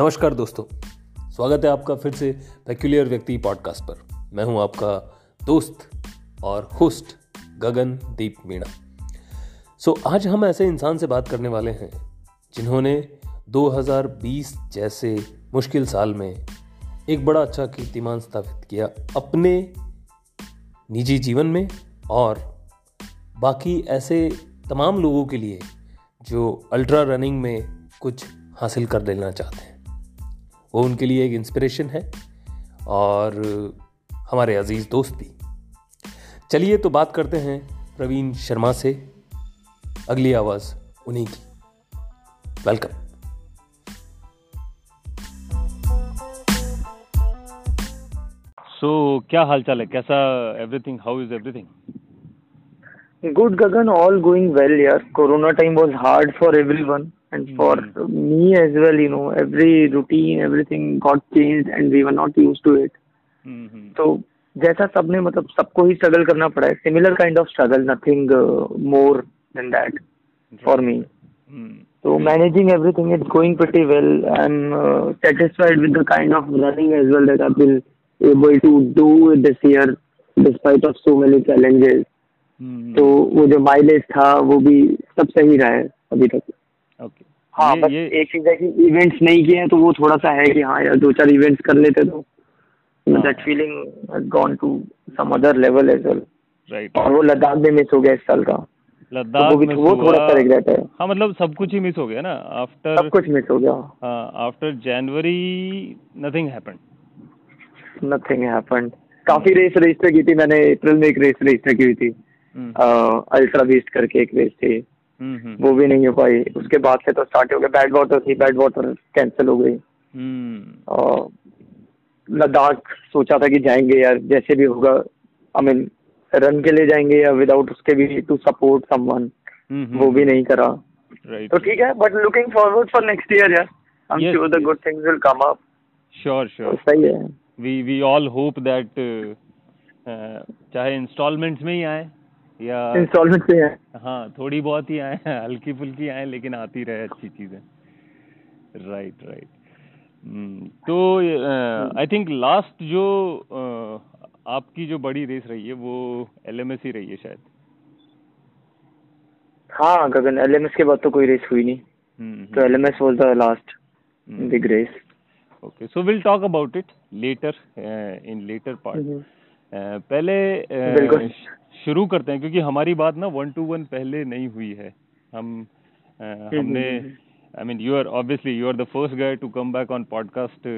नमस्कार दोस्तों, स्वागत है आपका फिर से पेक्यूलियर व्यक्ति पॉडकास्ट पर। मैं हूँ आपका दोस्त और होस्ट गगन दीप मीणा। सो आज हम ऐसे इंसान से बात करने वाले हैं जिन्होंने 2020 जैसे मुश्किल साल में एक बड़ा अच्छा कीर्तिमान स्थापित किया अपने निजी जीवन में और बाकी ऐसे तमाम लोगों के लिए जो अल्ट्रा रनिंग में कुछ हासिल कर लेना चाहते हैं। वो उनके लिए एक इंस्पिरेशन है और हमारे अज़ीज़ दोस्त भी। चलिए तो बात करते हैं प्रवीण शर्मा से। अगली आवाज़ उन्हीं की। वेलकम सो so, क्या हाल चाल है? कैसा everything how is everything good Gagan all going well यार. Corona time was hard for everyone and mm. for me as well you know every routine everything got changed and we were not used to it mm-hmm. so जैसा सबने मतलब सबको ही struggle करना पड़ा है similar kind of struggle nothing more than that for me so managing everything is going pretty well i'm uh, satisfied with the kind of running as well that i've been able to do this year despite of so many challenges mm-hmm. तो वो जो mileage था वो भी सब सही रहा है अभी तक ओके हाँ ये, बस ये... एक चीज़ है कि इवेंट्स नहीं किए हैं तो वो थोड़ा सा है कि हाँ यार दो चार इवेंट्स कर लेते तो that feeling gone to some other level as well right और वो लद्दाख में मिस हो गया इस साल का। लद्दाख तो वो, वो थोड़ा सा रिग्रेट है। हाँ मतलब सब कुछ ही मिस हो गया ना? आफ्टर सब कुछ मिस हो गया। After January nothing happened nothing happened काफ़ी रेस रजिस्टर की थी मैंने। अप्रैल में एक रेस रजिस्टर की हुई थी। Ultra beast hmm. करके एक रेस थी। हम्म, हम्म। वो भी नहीं हो पाई। उसके बाद से तो स्टार्ट हो गया। बैड वाटर थी बैड वाटर कैंसिल हो गई। हम्म। और लद्दाख सोचा था कि जाएँगे यार जैसे भी होगा। आई मीन रन के लिए जाएँगे या विदाउट उसके भी टू सपोर्ट समवन वो भी नहीं करा। Right. तो ठीक है but looking forward for next year यार। I am sure the good things will come up sure sure सही है। We we all hope that चाहे इंस्टॉलमेंट्स में ही आए या इंस्टॉलमेंट पे है। हाँ थोड़ी बहुत ही आए हल्की फुल्की आए लेकिन आती रहे अच्छी चीज़ें। राइट राइट तो आई थिंक लास्ट जो uh, आपकी जो बड़ी रेस रही है वो एलएमएस ही रही है शायद। हाँ गगन एल के बाद तो कोई रेस हुई नहीं। हम्म, हम्म। तो L M S was the last big race okay so will talk about it later in later part पहले uh, शुरू करते हैं क्योंकि हमारी बात ना वन टू वन पहले नहीं हुई है। हम आ, हमने I mean you are obviously you are the first guy to come back on podcast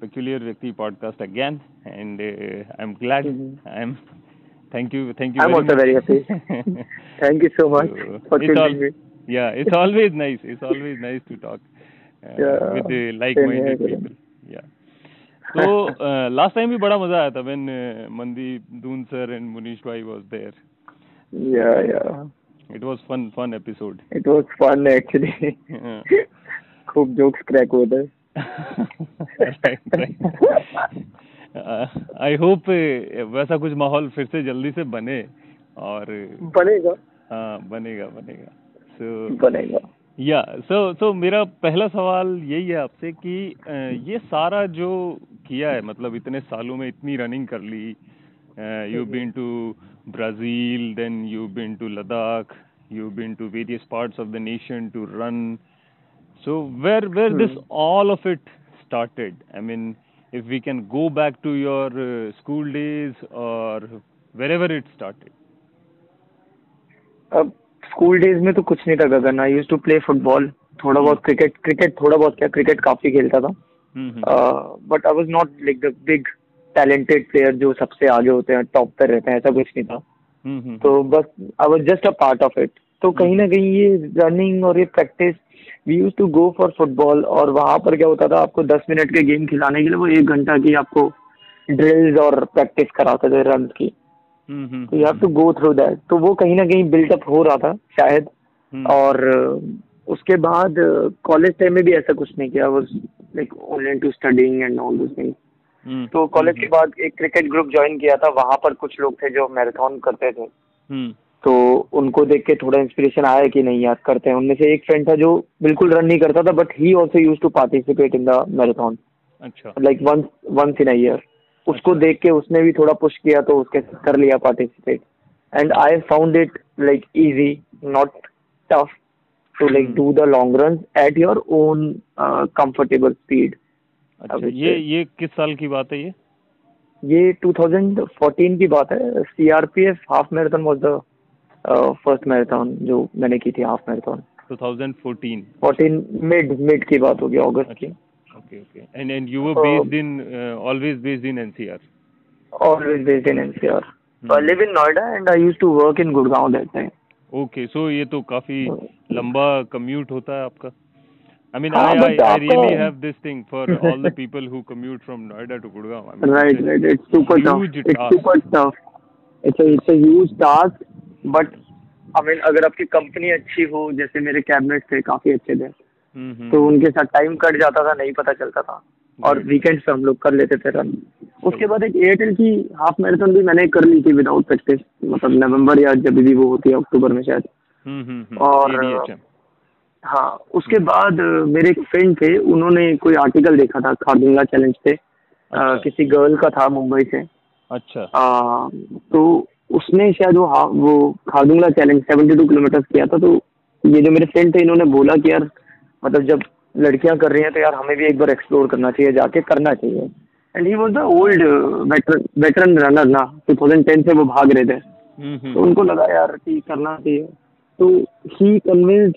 peculiar व्यक्ति podcast again and I am glad I am thank you thank you very thank you so much yeah it's always nice it's always nice to talk with like minded people yeah तो last time भी बड़ा मज़ा आया था when Mandeep Doon sir and Munish भाई was there yeah yeah it was fun fun episode it was fun actually खूब jokes crack हुए थे. आई होप वैसा कुछ माहौल फिर से जल्दी से बने और बनेगा। हाँ बनेगा बनेगा। सो so, बनेगा। या सो सो मेरा पहला सवाल यही है आपसे कि ये सारा जो किया है मतलब इतने सालों में इतनी रनिंग कर ली you been to Brazil then you been to Ladakh you been to various parts of the nation to run so where where this all of it started I mean if we can go back to your uh, school days or wherever it started. अब school days में तो कुछ नहीं था Gagan. I use to play football थोड़ा बहुत cricket cricket थोड़ा बहुत क्या क्रिकेट काफ़ी खेलता था। But I was not like the big talented player जो सबसे आगे होते हैं टॉप पर रहते हैं ऐसा कुछ नहीं था। हम्म, हम्म, तो बस I was just a part of it तो कहीं ना कहीं ये रनिंग और ये practice we use to go for football और वहाँ पर क्या होता था आपको दस मिनट के गेम खिलाने के लिए वो एक घंटा की आपको ड्रिल्स और प्रैक्टिस कराते थे रन की। You have to go through that तो वो कहीं ना कहीं बिल्डअप हो रहा था शायद। हम्म। और उसके बाद कॉलेज टाइम में भी ऐसा कुछ नहीं किया। Was like only to studying and all this things तो कॉलेज के बाद एक क्रिकेट ग्रुप ज्वाइन किया था। वहाँ पर कुछ लोग थे जो मैराथन करते थे। तो उनको देख के थोड़ा इंस्पिरेशन आया कि नहीं यार करते हैं। उनमें से एक फ्रेंड था जो बिल्कुल रन नहीं करता था but he also use to participate in the marathon अच्छा। Like once once in a year उसको अच्छा। देख के उसने भी थोड़ा पुश किया तो उसके कर लिया participate and I found it like easy not tough to like do the long run at your own comfortable speed ये ये किस साल की बात है ये? ये 2014 की बात है. CRPF half marathon was the first marathon जो मैंने की थी हाफ़ मैराथन 2014 14 मिड मिड की बात होगी अगस्त की। Okay okay and and you were based in uh, always based in NCR always based in NCR hmm. so I live in Noida and I used to work in Gurgaon that time okay so ये तो काफ़ी लंबा commute होता है आपका I mean, I, I, I really have this thing for all the people who commute from Noida to Gurgaon. I mean, right, it's right. It's super tough. It's task. super tough. It's a it's a huge task, but I mean, अगर आपकी company अच्छी हो जैसे मेरे cabinet थे काफ़ी अच्छे थे तो उनके साथ टाइम कट जाता था नहीं पता चलता था। और वीकेंड्स पे हम लोग कर लेते थे रन उसके बाद एक एयरटेल की हाफ़ मैराथन भी मैंने कर ली थी विदाउट प्रैक्टिस मतलब नवंबर या जब भी वो होती है अक्टूबर में शायद। और हाँ। उसके बाद मेरे एक फ्रेंड थे उन्होंने कोई आर्टिकल देखा था खारदुंगा चैलेंज पे। अच्छा। किसी गर्ल का था मुंबई से। अच्छा। आ, तो उसने शायद वो हाँ वो Khardungla challenge seventy two kilometer किया था तो ये जो मेरे फ्रेंड थे इन्होंने बोला कि यार मतलब जब लड़कियाँ कर रही हैं तो यार हमें भी एक बार एक्सप्लोर करना चाहिए जाके करना चाहिए। And he was the old veteran runner ना 2010 से वो भाग रहे थे। हम्म। तो उनको लगा यार कि करना चाहिए। तो he convince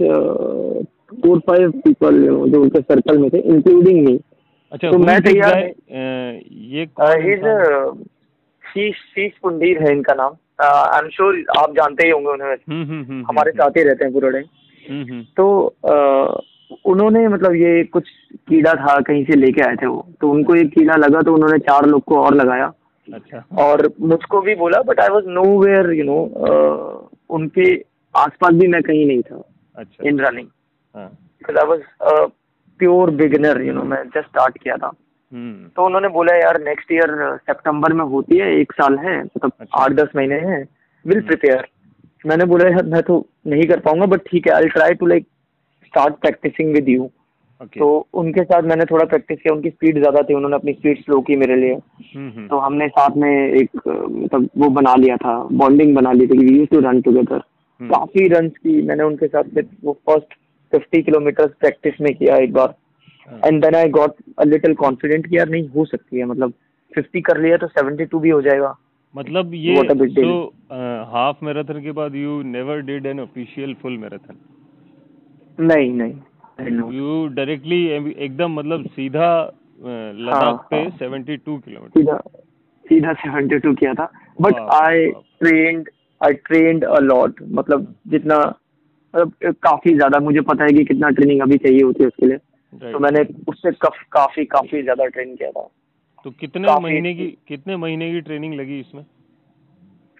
four five people जो उनके सर्कल में थे इंक्लूडिंग मी अच्छा तो मैं तैयार ये शीश शीश पुंडीर है इनका नाम। आई एम श्योर आप जानते ही होंगे उन्हें। हम्म, हमारे साथ ही रहते हैं पूरे टाइम तो उन्होंने मतलब ये कुछ कीड़ा था कहीं से लेके आए थे वो। तो उनको एक कीड़ा लगा तो उन्होंने चार लोग को और लगाया। अच्छा। और मुझको भी बोला but I was nowhere you know उनके आसपास भी मैं कहीं नहीं था। अच्छा। In running I was pure beginner you know मैं जस्ट स्टार्ट किया था। हम्म। तो उन्होंने बोला यार नेक्स्ट ईयर सितंबर में होती है एक साल है मतलब अच्छा। आठ दस महीने हैं विल प्रिपेयर हम्म। मैंने बोला यार मैं तो नहीं कर पाऊँगा बट ठीक है I try to like start practicing with you तो उनके साथ मैंने थोड़ा प्रैक्टिस किया उनकी स्पीड ज़्यादा थी उन्होंने अपनी स्पीड स्लो की मेरे लिए। हम्म, हम्म। तो हमने साथ में एक मतलब वो बना लिया था बॉन्डिंग बना ली थी we use to run together काफ़ी रन की मैंने उनके साथ वो फ़र्स्ट फिफ्टी किलोमीटर प्रैक्टिस में किया एक बार। And then I got a little confident कि यार नहीं हो सकती है मतलब फिफ्टी कर लिया तो सेवेंटी टू भी हो जाएगा। मतलब ये तो हाफ़ मैराथन के बाद you never did an official full marathon नहीं नहीं यू डायरेक्टली एकदम मतलब सीधा लद्दाख हाँ, पे सेवेंटी टू किलोमीटर। सीधा सीधा सेवेंटी टू किया था। But I trained I trained a lot मतलब जितना मतलब काफ़ी ज़्यादा। मुझे पता है कि कितना ट्रेनिंग अभी चाहिए होती है उसके लिए। तो मैंने उससे कफ, काफ़ी काफ़ी ज़्यादा ट्रेन किया था। तो कितने महीने की कितने महीने की ट्रेनिंग लगी इसमें?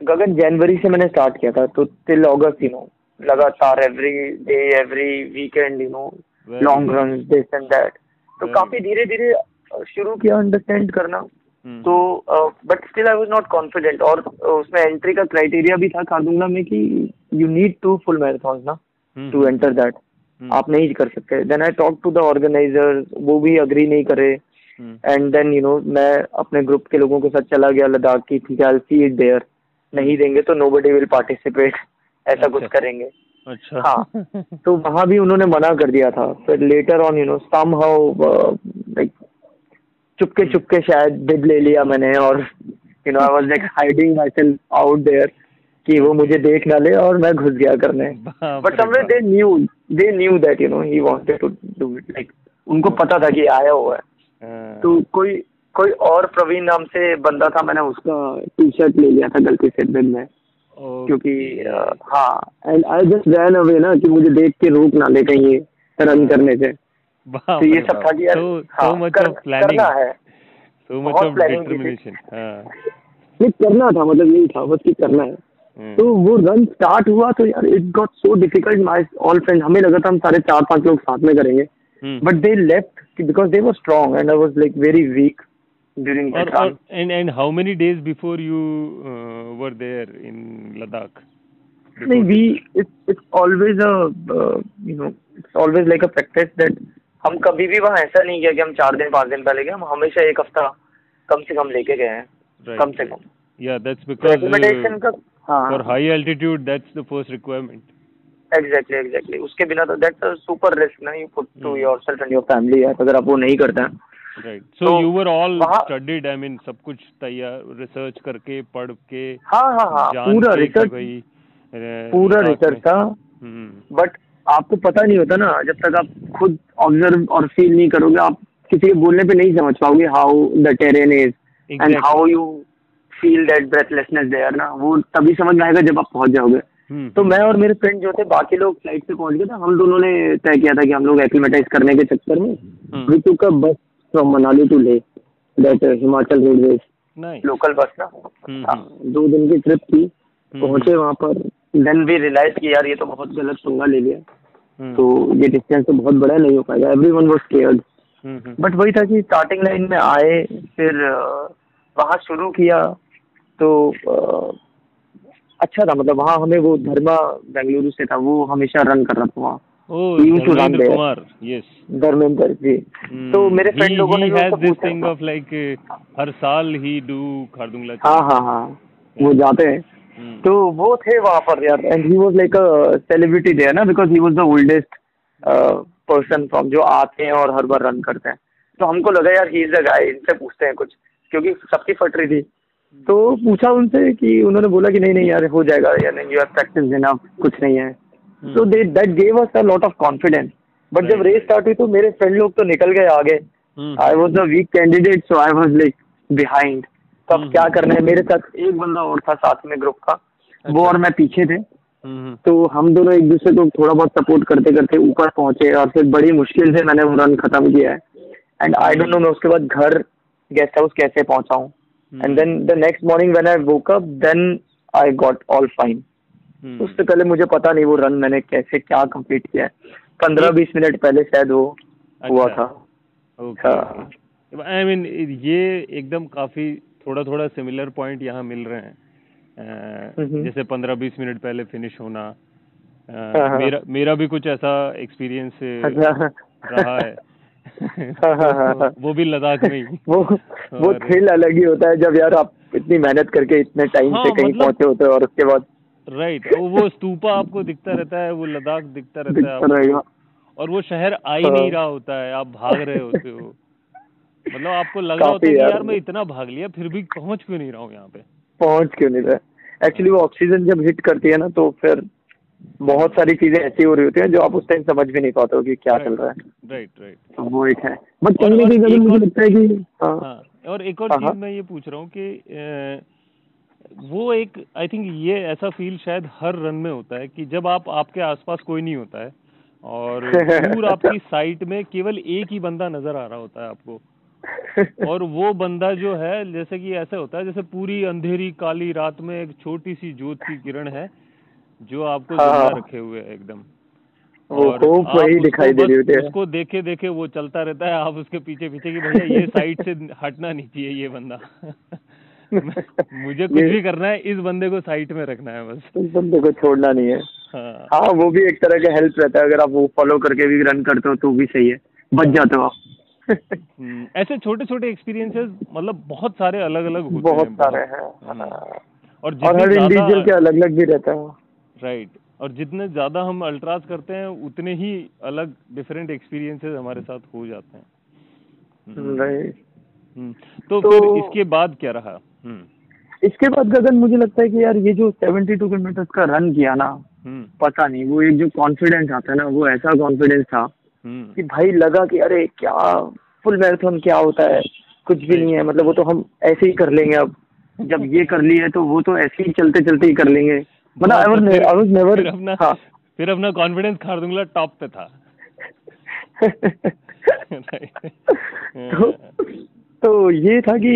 गगन जनवरी से मैंने स्टार्ट किया था तो टिल अगस्त यू नो लगातार every day every weekend you know long run this and that तो काफ़ी धीरे धीरे शुरू किया अंडरस्टैंड करना। hmm. तो but still I was not confident और उसमें एंट्री का क्राइटेरिया भी था खारदुंगला में कि you need to full marathon ना टू एंटर दैट आप नहीं कर सकते। Then I talk to the organiser वो भी अग्री नहीं करे। एंड देन यू नो मैं अपने ग्रुप के लोगों के साथ चला गया लद्दाख की ठीक है आई सी इट देयर नहीं देंगे तो नो बडी विल पार्टिसिपेट ऐसा कुछ अच्छा। करेंगे। अच्छा। हाँ। तो वहाँ भी उन्होंने मना कर दिया था। फिर later on you know somehow like चुपके चुपके शायद बिड ले लिया मैंने और you know I was like hiding myself out there कि वो मुझे देख ना ले और मैं घुस गया करने। But somewhere they knew they knew that you know he wanted to do it like उनको पता था कि आया हुआ है। हाँ। तो कोई कोई और प्रवीण नाम से बंदा था मैंने उसका टी शर्ट ले लिया था गलती से दिन में। क्योंकि हाँ and I just ran away ना कि मुझे देख के रोक ना ले कहीं रन करने से। तो ये सब था कि यार हाँ, कर, करना है। so much of determination हाँ. करना था मतलब यही था बस कि करना है। हम्म। तो वो रन स्टार्ट हुआ तो यार it got so difficult my all friend हमें लगा था हम सारे चार पाँच लोग साथ में करेंगे। But they left because they were strong and I was like very weak during that or, time. Or, and and how many days before you uh, were there in Ladakh? नहीं we it's it's always a you know it's always like a practice that हम कभी भी वहाँ ऐसा नहीं किया कि हम चार दिन पाँच दिन पहले गए हम हमेशा एक हफ़्ता कम से कम लेके गए हैं कम से कम। या दैट्स बिकॉज़ रिकमेंडेशन का for high altitude that's the first requirement exactly exactly उसके बिना तो दैट्स सुपर रिस्क ना you put to yourself and your family अगर आप वो नहीं करते हैं। Right so you were all studied I mean सब कुछ तैयार रिसर्च करके पढ़ के हाँ हाँ हाँ पूरा रिसर्च पूरा रिसर्च था। But hmm. आपको पता नहीं होता ना जब तक आप खुद ऑब्ज़र्व और फील नहीं करोगे आप किसी के बोलने पे नहीं समझ पाओगे how the terrain is and how you feel that breathlessness there ना। वो तभी समझ में आएगा जब आप पहुँच जाओगे। हम्म, तो मैं और मेरे फ्रेंड जो थे बाकी लोग फ़्लाइट पे पहुँच गए थे हम दोनों ने तय किया था कि हम लोग एक्लिमेटाइज करने के चक्कर में we took a bus from Manali to Leh that Himachal roadways local bus ना दो दिन की ट्रिप थी पहुँचे वहाँ पर देन वी रियलाइज़ कि यार ये तो बहुत गलत पंगा ले लिया। हम्म। तो ये डिस्टेंस तो बहुत बड़ा नहीं हो पाएगा everyone was scared but वही था कि स्टार्टिंग लाइन में आए फिर वहाँ शुरू किया तो अच्छा था मतलब वहाँ हमें वो धर्मा बेंगलुरु से था वो हमेशा रन कर रहा था वहाँ। कुमार यस धर्मेंद्र जी। hmm. तो मेरे फ्रेंड लोगों ने दिस थिंग ऑफ़ लाइक हर साल ही डू खारदुंगला हाँ हाँ हाँ वो जाते हैं। Hmm. तो वो थे वहाँ पर यार and he was like a celebrity there ना because he was the oldest person from जो आते हैं और हर बार रन करते हैं। तो हमको लगा यार ही इज़ द गाय इनसे पूछते हैं कुछ क्योंकि सबकी फट रही थी। तो पूछा उनसे कि उन्होंने बोला कि नहीं नहीं यार हो जाएगा या नहीं यू आर प्रैक्टिस देना कुछ नहीं है। तो they that gave us a lot of confidence but जब रेस स्टार्ट हुई तो मेरे फ्रेंड लोग तो निकल गए आगे। I was the weak candidate so I was like behind तो अब क्या करना है? मेरे साथ एक बंदा और था साथ में ग्रुप का। वो अच्छा। और मैं पीछे थे। हम्म। तो हम दोनों एक दूसरे को थोड़ा बहुत सपोर्ट करते करते ऊपर पहुँचे और फिर बड़ी मुश्किल से मैंने वो रन खत्म किया है। एंड आई डोंट नो मैं उसके बाद घर गेस्ट हाउस कैसे पहुँचा हूँ and then the next morning when I woke up then I got all fine उससे पहले मुझे पता नहीं वो रन मैंने कैसे क्या कंप्लीट किया है। पंद्रह बीस मिनट पहले शायद वो हुआ अच्छा। था। आई मीन mean, ये एकदम काफ़ी थोड़ा थोड़ा सिमिलर पॉइंट यहाँ मिल रहे हैं। जैसे पंद्रह बीस मिनट पहले फिनिश होना। हाँ, हाँ। मेरा मेरा भी कुछ ऐसा एक्सपीरियंस। रहा है। हाँ, वो भी लद्दाख में वो वो थ्रिल अलग ही होता है जब यार आप इतनी मेहनत करके इतने टाइम से कहीं मतलब, पहुँचे होते हो और उसके बाद राइट वो स्तूपा आपको दिखता रहता है वो लद्दाख दिखता रहता दिखता है और वो शहर आ ही नहीं रहा होता है आप भाग रहे होते हो। मतलब आपको लग रहा होता है यार मैं इतना भाग लिया फिर भी पहुँच क्यों नहीं रहा हूँ यहाँ पे? पहुँच क्यों नहीं रहा? एक्चुअली वो ऑक्सीजन जब हिट करती है ना तो फिर बहुत सारी चीज़ें ऐसी हो रही होती हैं जो आप उस टाइम समझ भी नहीं पाते हो कि क्या चल रहा है। राइट राइट तो वो एक है। बट कहीं ना कहीं मुझे लगता है कि हाँ।, हाँ और एक और हाँ, चीज़ हाँ। मैं ये पूछ रहा हूँ कि वो एक आई थिंक ये ऐसा फील शायद हर रन में होता है कि जब आप आपके आसपास कोई नहीं होता है और दूर आपकी साइट में केवल एक ही बंदा नज़र आ रहा होता है आपको। और वो बंदा जो है जैसे कि ऐसे होता है जैसे पूरी अंधेरी काली रात में एक छोटी सी जोत की किरण है जो आपको हाँ, हाँ। रखे हुए है एकदम। और वही दिखाई दे रही है। उसको देखे देखे वो चलता रहता है आप उसके पीछे पीछे की भैया ये साइड से हटना नहीं चाहिए ये बंदा। मुझे कुछ भी करना है इस बंदे को साइट में रखना है बस। इस बंदे को छोड़ना नहीं है। हाँ, हाँ वो भी एक तरह का हेल्प रहता है अगर आप वो फॉलो करके भी रन करते हो तो भी सही है। बच जाते हो आप। हम्म, ऐसे छोटे छोटे एक्सपीरियंसेस मतलब बहुत सारे अलग अलग होते बहुत हैं। सारे हैं हाँ। और और हर इंडिविजुअल के अलग अलग भी रहता है। राइट और जितने ज़्यादा हम अल्ट्रास करते हैं उतने ही अलग डिफरेंट एक्सपीरियंसेस हमारे साथ हो जाते हैं। राइट हम्म। हम्म, तो, तो फिर इसके बाद क्या रहा? इसके बाद गगन मुझे लगता है कि यार ये जो सेवेंटी टू किलोमीटर का रन किया ना पता नहीं वो एक जो कॉन्फिडेंस आता है ना वो ऐसा कॉन्फिडेंस था हम्म। कि भाई लगा कि अरे क्या फुल मैराथन क्या होता है कुछ भी नहीं है मतलब वो तो हम ऐसे ही कर लेंगे अब। जब ये कर लिए तो वो तो ऐसे ही चलते चलते ही कर लेंगे। मतलब आई वाज नेवर हाँ। फिर अपना कॉन्फिडेंस खारदुंगला टॉप पे था। तो, तो ये था कि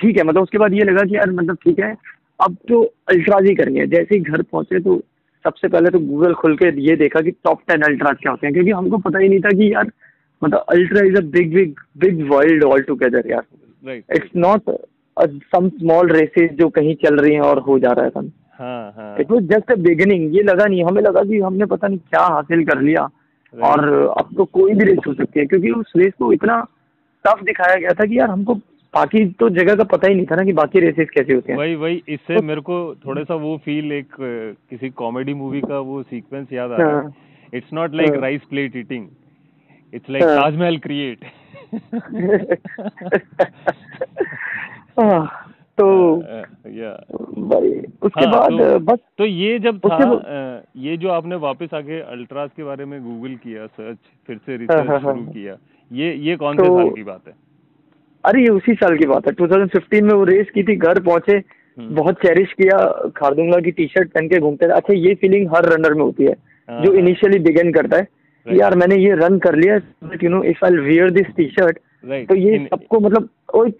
ठीक है मतलब उसके बाद ये लगा कि यार मतलब ठीक है अब तो अल्ट्राज ही करेंगे। जैसे ही घर पहुँचे तो सबसे पहले तो गूगल खोल के ये देखा कि टॉप टेन अल्ट्राज क्या होते हैं क्योंकि हमको पता ही नहीं था कि यार मतलब ultra is a big big big world all together यार it's not some small races जो कहीं चल रही हैं और हो जा रहा है it was just a beginning ये लगा नहीं हमें लगा कि हमने पता नहीं क्या हासिल कर लिया। और अब तो कोई भी रेस हो सकती है क्योंकि उस रेस को इतना टफ दिखाया गया था कि यार हमको बाकी तो जगह का पता ही नहीं था ना कि बाकी रेसेस कैसे होते हैं। वही वही इससे तो, मेरे को थोड़ा सा वो फील एक किसी कॉमेडी मूवी का वो सीक्वेंस याद आ रहा है। It's not like rice plate eating it's like Taj Mahal create तो या। उसके हाँ, बाद तो, बस तो ये जब था ये जो आपने वापस आके अल्ट्रास के बारे में गूगल किया सर्च फिर से रिसर्च हाँ, हाँ, शुरू किया ये ये कौन तो, से साल की बात है? अरे ये उसी साल की बात है। 2015 में वो रेस की थी घर पहुँचे हम्म। बहुत चेरिश किया खारदुंगला की टी शर्ट पहन के घूमते थे अच्छा ये फीलिंग हर रनर में होती है जो इनिशियली बिगेन करता है कि यार मैंने ये रन कर लिया you know if I wear this T shirt तो ये सबको मतलब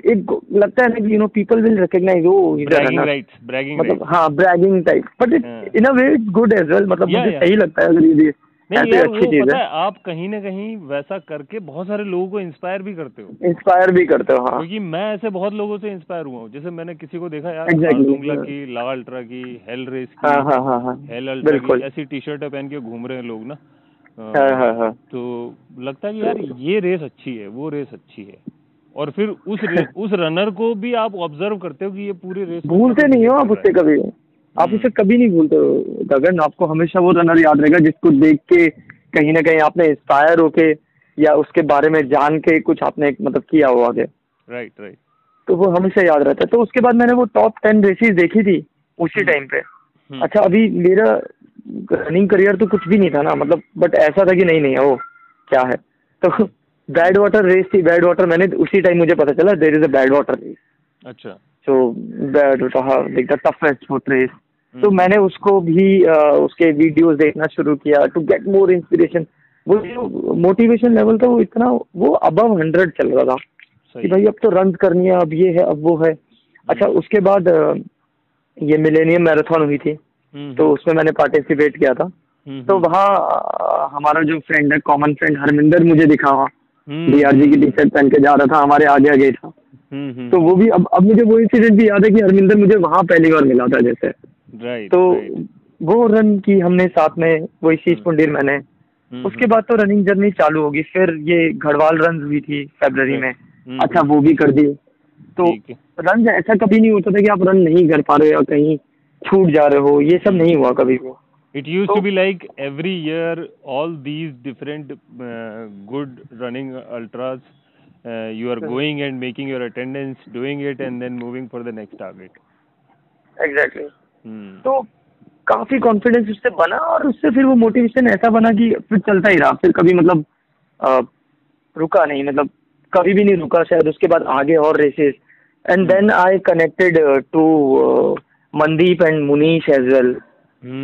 एक लगता है ना कि you know people will recognise oh मतलब हाँ bragging type but it in a way good as well मतलब मुझे सही लगता है अगर ये नहीं यार अच्छी चीज़ है। आप कहीं ना कहीं वैसा करके बहुत सारे लोगों को इंस्पायर भी करते हो। इंस्पायर भी करते हो हाँ। क्योंकि मैं ऐसे बहुत लोगों से इंस्पायर हुआ हूँ। जैसे मैंने किसी को देखा यार exactly. की ला अल्ट्रा की हेल रेस की हाँ, हाँ, हाँ, हाँ, हेल अल्ट्रा की ऐसी टी शर्ट पहन के घूम रहे हैं लोग ना। हाँ, हाँ, हाँ. तो लगता है कि यार ये रेस अच्छी है वो रेस अच्छी है। और फिर उस उस रनर को भी आप ऑब्ज़र्व करते हो कि ये पूरी रेस भूलते नहीं हो आप उससे कभी। आप। उसे कभी नहीं भूलते गगन आपको हमेशा वो रनर याद रहेगा जिसको देख के कहीं ना कहीं आपने इंस्पायर होके या उसके बारे में जान के कुछ आपने मतलब किया हो आगे। राइट राइट तो वो हमेशा याद रहता है। तो उसके बाद मैंने वो टॉप टेन रेसेस देखी थी उसी टाइम हम्म। पे। हम्म। अच्छा अभी मेरा रनिंग करियर तो कुछ भी नहीं था ना मतलब बट ऐसा था कि नहीं नहीं वो क्या है? तो बैड वाटर रेस थी बैड वाटर मैंने उसी टाइम मुझे पता चला there is a Badwater race अच्छा। सो बैड वाटर हाँ टफेस्ट फुट रेस तो मैंने उसको भी उसके वीडियोस देखना शुरू किया टू गेट मोर इंस्पिरेशन वो जो मोटिवेशन लेवल था वो इतना वो अबव हंड्रेड चल रहा था कि भाई अब तो रन करनी है अब ये है अब वो है। अच्छा हम्म। उसके बाद ये मिलेनियम मैराथन हुई थी हम्म, तो हम्म। उसमें मैंने पार्टिसिपेट किया था। हम्म, तो वहाँ हमारा जो फ्रेंड है कॉमन फ्रेंड हरमिंदर मुझे दिखा वहाँ डीआरजी की टी शर्ट पहन के जा रहा था हमारे आगे आगे था। तो वो भी अब अब मुझे वो इंसिडेंट भी याद है कि हरमिंदर मुझे वहाँ पहली बार मिला था जैसे। तो वो रन की हमने साथ में वो इसी पुंडीर मैंने। उसके बाद तो रनिंग जर्नी चालू होगी फिर ये घरवाल रन हुई थी फेब्रवरी में। अच्छा वो भी कर दिए तो रन ऐसा कभी नहीं होता था कि आप रन नहीं कर पा रहे हो कहीं छूट जा रहे हो ये सब नहीं हुआ कभी वो। It use to be like every year all these different good running ultras you are going and making your attendance doing it and then moving for the next target exactly Hmm. तो काफ़ी confidence उससे बना और उससे फिर वो motivation ऐसा बना कि फिर चलता ही रहा। फिर कभी मतलब आ, रुका नहीं मतलब कभी भी नहीं रुका शायद उसके बाद आगे और races and then I connected to Mandeep and Munish as well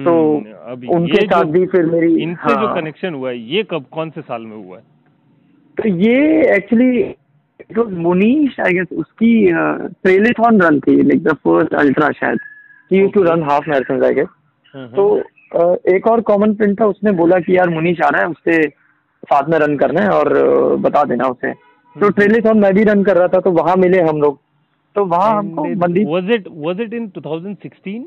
तो अब उनके साथ भी फिर मेरी इनसे हाँ, जो कनेक्शन हुआ है ये कब कौन से साल में हुआ है? तो ये एक्चुअली मुनीश आई गेस उसकी ट्रेलेथॉन रन थी लाइक द फ़र्स्ट अल्ट्रा शायद। He to run half marathon I guess तो एक और कॉमन फ्रेंड था उसने बोला कि यार मुनीश आ रहा है उससे साथ में रन करना है और बता देना उसे। तो ट्रेलेथॉन मैं भी रन कर रहा था तो वहाँ मिले हम लोग। तो वहाँ हमको मंदिर was it was it in 2016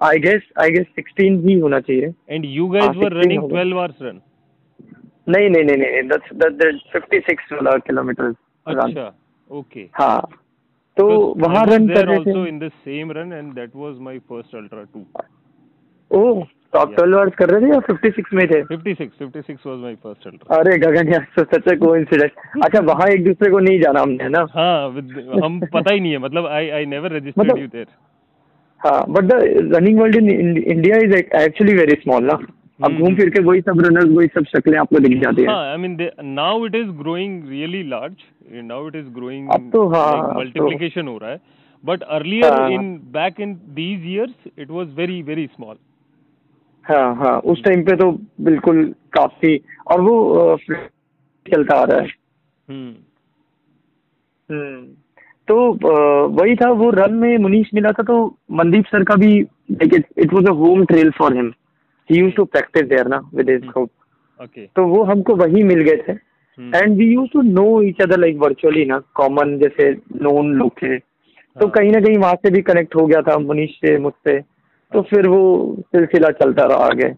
I guess I guess 16 ही होना चाहिए। And you guys were running 12 hours run नहीं नहीं नहीं नहीं दैट्स दैट्स 56 वाला किलोमीटर अच्छा ओके हाँ। तो वहाँ रन कर रहे थे। also in the same run and that was my first ultra too ओह तो आप ट्वेल्व आवर्स कर रहे थे या फिफ्टी सिक्स में थे? Fifty six fifty six was my first ultra अरे गगन यार तो सच को इंसिडेंट अच्छा वहाँ एक दूसरे को नहीं जाना हमने ना? हाँ हम पता ही नहीं है मतलब I I never registered you there हाँ but the running world in India is actually very small ना? अब घूम फिर के वही सब रनर्स वही सब शक्लें आपको दिख जाती है। I mean now it is growing really large now it is growing multiplication हो रहा है। But earlier in back in these years it was very very small हाँ हाँ उस टाइम पे तो बिल्कुल काफ़ी और वो चलता आ रहा है। हम्म, हम्म। तो वही था वो रन में मुनीश मिला था तो मनदीप सर का भी like it it was a home trail for him he used to practice there ना विद हिज ग्रुप ओके तो वो हमको वही मिल गए थे। And we use to know each other like virtually ना कॉमन जैसे नोन लुक है तो कहीं ना कहीं वहाँ से भी कनेक्ट हो गया था मनीष से मुझसे। तो फिर वो सिलसिला चलता रहा आगे।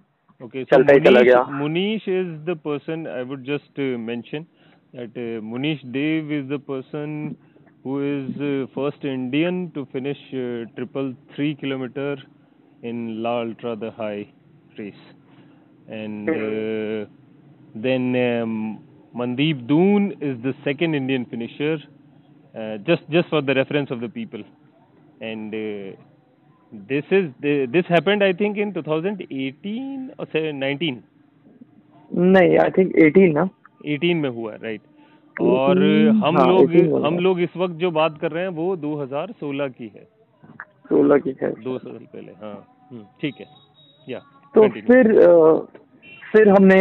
ओके चलता ही चला गया। Munish is the person I would just mention that Munish Dev is the person who is first Indian to finish triple three kilometer in La Ultra the high race and then Mandeep Doon is the second Indian finisher uh, just just for the reference of the people and uh, this is this happened I think in 2018 or 19 नहीं I think 18 ना 18 में हुआ right और हम हाँ, लोग हम लोग इस वक्त जो बात कर रहे हैं वो 2016 की है 16 की है दो साल पहले हाँ हम्म, ठीक है या तो फिर फिर हमने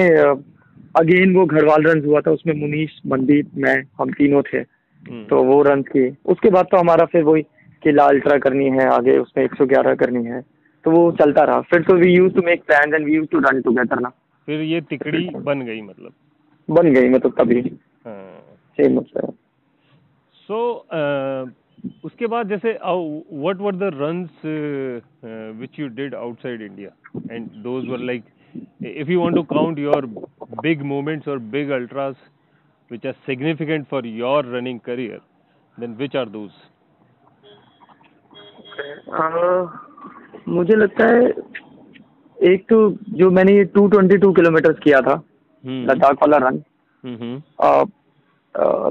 अगेन वो घरवाल रन हुआ था उसमें मुनीश मनदीप मैं हम तीनों थे। हम्म। तो वो रन किए। उसके बाद तो हमारा फिर वही कि लाल अल्ट्रा करनी है आगे उसमें 111 करनी है। तो वो चलता रहा। फिर तो we use to make plan and we use to run together ना। फिर ये तिकड़ी बन गई मतलब। बन गई मतलब तभी। सेम मतलब सो उसके बाद जैसे what were the runs which you did outside India and those were like if you want to count your big moments or big ultras which are significant for your running career then which are those Uh, मुझे लगता है एक तो जो मैंने ये 222 kilometre किया था हम्म। लद्दाख वाला रन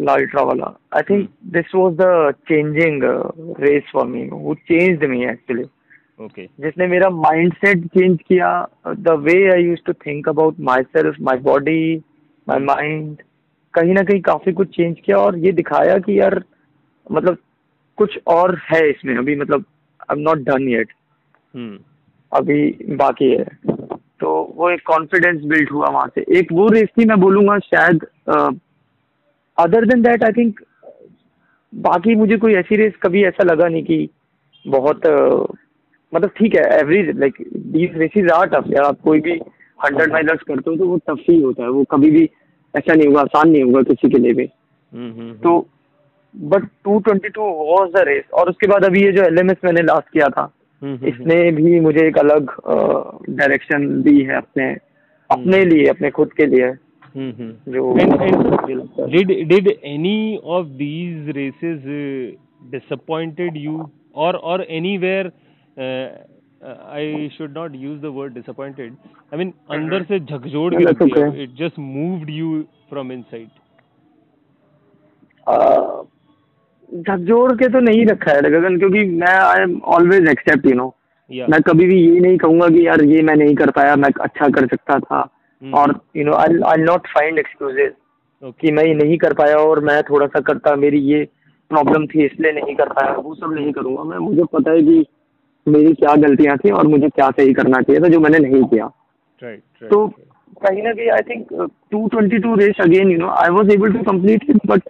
लाल्ट्रा वाला I think this was the changing race for me वो चेंज्ड मी एक्चुअली ओके जिसने मेरा माइंडसेट चेंज किया the way I use to think about myself my body my mind कहीं ना कहीं काफ़ी कुछ चेंज किया और ये दिखाया कि यार मतलब कुछ और है इसमें। अभी मतलब I am not done yet अभी बाकी है। तो वो एक कॉन्फिडेंस बिल्ड हुआ वहाँ से। एक वो रेस थी मैं बोलूँगा शायद other than that I think बाकी मुझे कोई ऐसी रेस कभी ऐसा लगा नहीं कि बहुत uh, मतलब ठीक है average like these races are tough यार आप कोई भी हंड्रेड माइलर्स करते हो तो वो टफ ही होता है वो कभी भी ऐसा नहीं होगा आसान नहीं होगा किसी के लिए भी। हम्म, हम्म, हम्म। तो बट 222 वाज द रेस और उसके बाद अभी ये जो एलएमएस मैंने लास्ट किया था इसने भी मुझे एक अलग डायरेक्शन दी है अपने अपने। लिए अपने खुद के लिए। जो did did any of these races disappointed you or or anywhere uh, should not use use the word disappointed. I mean अंदर से झकझोर के just moved you from inside. Uh, झकझोर के तो नहीं रखा है गगन क्योंकि मैं I am always accept you know मैं कभी भी ये नहीं कहूँगा कि यार ये मैं नहीं कर पाया मैं अच्छा कर सकता था hmm. और you know I I not find excuses कि मैं ये नहीं कर पाया और मैं थोड़ा सा करता मेरी ये प्रॉब्लम थी इसलिए नहीं कर पाया वो सब नहीं करूँगा मैं मुझे पता है कि मेरी क्या गलतियाँ थी और मुझे क्या सही करना चाहिए था जो मैंने नहीं किया। तो कहीं ना कहीं I think two twenty two race again you know I was able to complete it but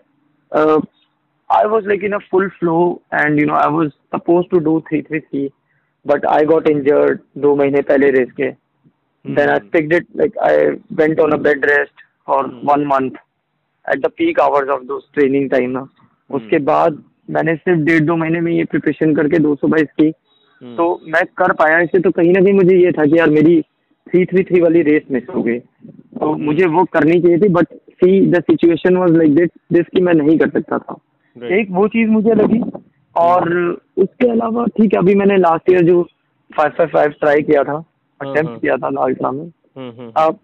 I was like in a full flow and you know I was suppose to do three three three but I got injured दो महीने पहले race के। Then I picked like I went on a bed rest for one month at the peak hours of those training time ना। hmm. उसके बाद मैंने सिर्फ़ डेढ़ दो महीने में ये प्रिपरेशन करके दो सौ बाईस की। तो मैं कर पाया इसे तो कहीं ना कहीं मुझे ये था कि यार मेरी थ्री थ्री थ्री वाली रेस मिस हो गई। तो मुझे वो करनी चाहिए थी but see the situation was like this this की मैं नहीं कर सकता था। एक वो चीज़ मुझे लगी और उसके अलावा ठीक है अभी मैंने लास्ट ईयर जो फाइव फाइव फाइव ट्राई किया था अटेम्प्ट हाँ, हाँ। किया था लालसा में हम्म, अब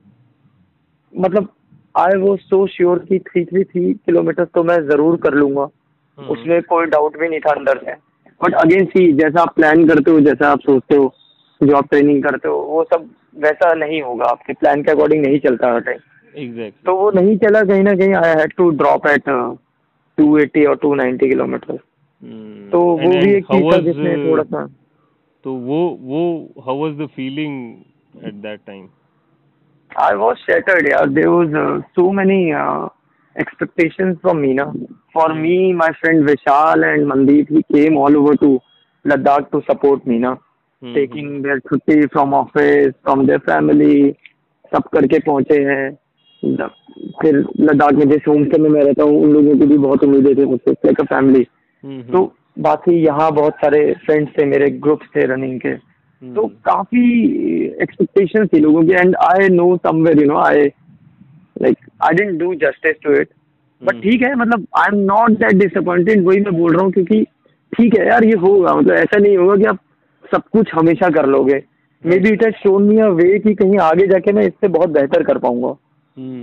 मतलब आई वो सो श्योर कि थ्री थ्री थ्री किलोमीटर तो मैं ज़रूर कर लूँगा। हम्म। उसमें कोई डाउट भी नहीं था अंदर से। बट अगेन सी जैसा आप प्लान करते हो जैसा आप सोचते हो जो आप ट्रेनिंग करते हो वो सब वैसा नहीं होगा। आपके प्लान के अकॉर्डिंग नहीं चलता हर टाइम एग्जैक्ट तो वो नहीं चला कहीं ना कहीं I had to drop at 280 और 290 किलोमीटर hmm. तो वो भी एक चीज़ था जिसने थोड़ा सा तो वो वो how was the feeling at that time I was shattered यार। There was so many expectations from Meena. For mm. me, my friend Vishal and Mandeep, he came all over to Ladakh to support Meena, mm-hmm. taking their छुट्टी from office, from their family, सब करके पहुँचे हैं फिर लद्दाख में जिस home stay में मैं रहता हूँ उन लोगों की भी बहुत उम्मीदें थी मुझसे लाइक अ फैमिली तो बाकी यहाँ बहुत सारे फ्रेंड्स थे मेरे ग्रुप्स थे रनिंग के तो काफ़ी एक्सपेक्टेशन थी लोगों की and I know somewhere you know I like I didn't do justice to it but ठीक है मतलब I am not that disappointed वही मैं बोल रहा हूँ क्योंकि ठीक है यार ये होगा मतलब ऐसा नहीं होगा कि आप सब कुछ हमेशा कर लोगे। Maybe it has shown me a way कि कहीं आगे जाके मैं इससे बहुत बेहतर कर पाऊँगा।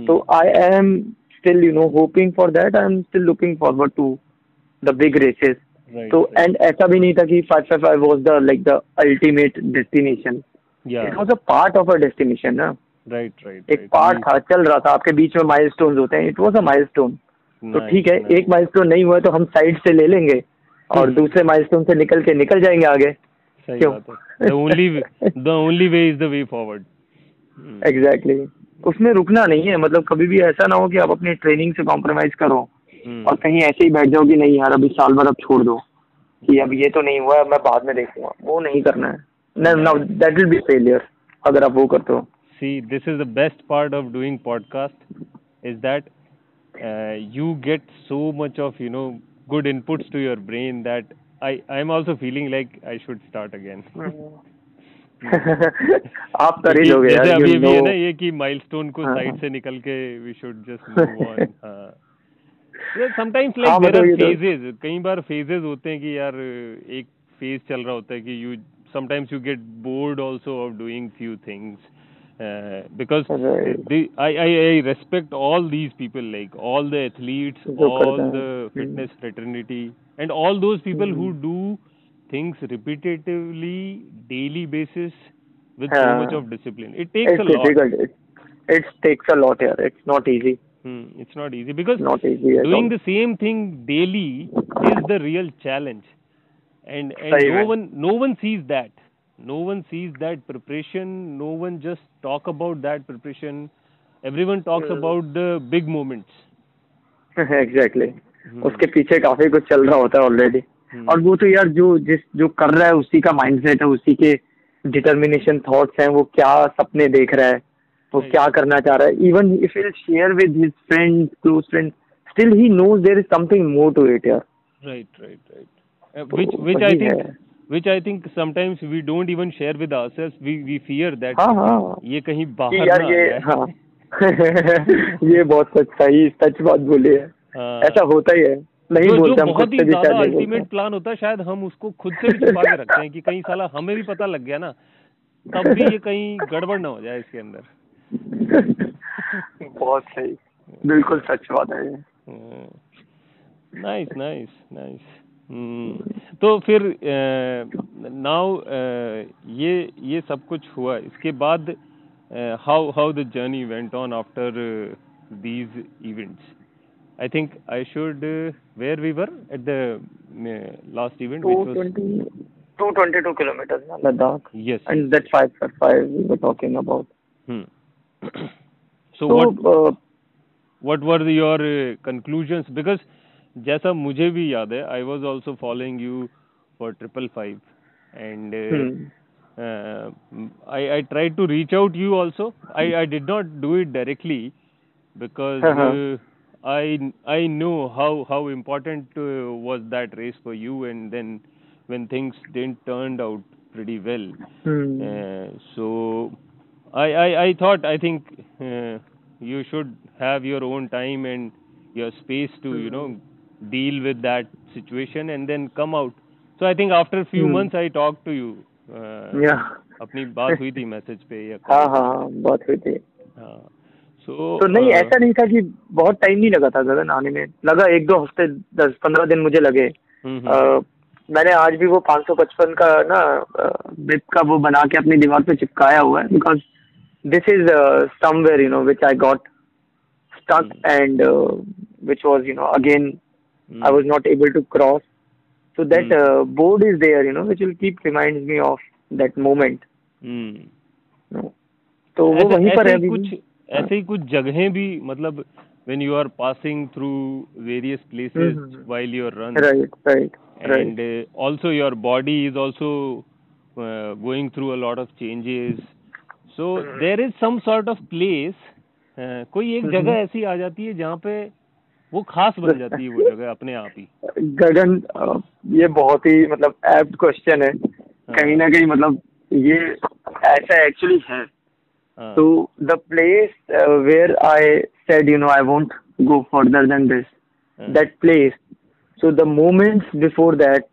तो I am still you know hoping for that I am still looking forward to the big races तो एंड ऐसा भी नहीं था कि five five five was the like the ultimate destination it was a part of a destination ना। Right right एक part था चल रहा था आपके बीच में माइलस्टोन्स होते हैं इट वॉज़ अ माइलस्टोन तो ठीक है एक माइलस्टोन नहीं हुआ तो हम साइड से ले लेंगे और hmm. दूसरे माइलस्टोन से निकल के निकल जाएँगे आगे। क्यों? The only the only way is the way forward exactly उसमें रुकना नहीं है मतलब कभी भी ऐसा ना हो कि आप अपनी ट्रेनिंग से कॉम्प्रोमाइज करो hmm. और कहीं ऐसे ही बैठ जाओ कि नहीं यार अभी साल भर अब छोड़ दो कि अब ये तो नहीं हुआ मैं बाद में देखूँगा। वो नहीं करना है। दैट विल बी फेलियर अगर आप वो करते हो। See this is the best part of doing podcast is that you get so much of you know good inputs to your brain that I I'm also feeling like I should start again. आप कर ही लोगे यार जैसे अभी अभी है ना ये कि माइलस्टोन को साइड से निकल के we should just move on sometimes like there are phases कई बार फेजेस होते हैं कि यार एक फेज चल रहा होता है कि you sometimes you get bored also of doing few things uh, because right. I, I, I respect all these people like all the athletes all the fitness fraternity and all those people mm-hmm. who do things repetitively daily basis with so much of discipline. It takes a lot. it takes a lot here. It's not easy. Hmm, it's not easy because not easy doing the same thing daily is the real challenge. And, and no one no one sees that. No one sees that preparation. No one just talk about that preparation. Everyone talks hmm. about the big moments. Exactly hmm. उसके पीछे काफ़ी कुछ चल रहा होता है already hmm. और वो तो यार जो जिस जो कर रहा है उसी का माइंडसेट है उसी के डिटर्मिनेशन थॉट्स हैं वो क्या सपने देख रहा है वो क्या करना चाह रहा है। Even if will share with his friend close friend still he knows there is something more to it यार। Right right right which which I think which I think sometimes we don't even share with ourselves. We we fear that हाँ हाँ। ये कहीं बाहर यार ये हाँ। ये बहुत सच सही सच बात बोली है। हाँ, ऐसा होता ही है। नहीं जो, बोलते हम खुद से भी अल्टीमेट प्लान होता है। शायद हम उसको खुद से भी छुपा के रखते हैं कि कहीं साला हमें भी पता लग गया ना तब भी ये कहीं गड़बड़ ना हो जाए इसके अंदर। बहुत सही। बिल्कुल सच बात है नाइस नाइस नाइस तो फिर नाउ ये ये सब कुछ हुआ। इसके बाद how how the journey went on after these events I think I should where we were at the last event two twenty two kilometer Ladakh yes and that five four five we were talking about so what what were your conclusions because जैसा मुझे भी याद है I was also following you for triple five and I I try to reach out you also I I did not do it directly because I I know how how important uh, was that race for you, and then when things didn't turned out pretty well. Hmm. Uh, so I, I I thought I think uh, you should have your own time and your space to you know deal with that situation and then come out. So i think after few hmm. months i talked to you uh, yeah. अपनी बात हुई थी message पे या हाँ हाँ बात हुई थी। हाँ so, तो नहीं uh, ऐसा नहीं था कि बहुत टाइम नहीं लगा था गगन आने में। लगा एक दो हफ़्ते दस पंद्रह दिन मुझे लगे। uh, मैंने आज भी वो 555 का ना बिप का वो बना के अपनी दीवार पे चिपकाया हुआ है because this is somewhere you know which I got stuck and which was you know again mm. I was not able to cross. So that mm. uh, board is there, you know, which will keep reminds me of that moment. Mm. No. तो वो वहीं पर है कुछ ऐसे ही कुछ जगहें भी मतलब when you are passing through various places mm-hmm. while you are run right right and right. Uh, also your body is also uh, going through a lot of changes so mm-hmm. there is some sort of place uh, कोई एक mm-hmm. जगह ऐसी आ जाती है जहाँ पे वो खास बन जाती है वो जगह अपने आप ही। गगन ये बहुत ही मतलब एप्ट क्वेश्चन है। हाँ। कहीं ना कहीं मतलब ये ऐसा एक्चुअली है। तो the place where I said you know I won't go further than this that place so the moments before that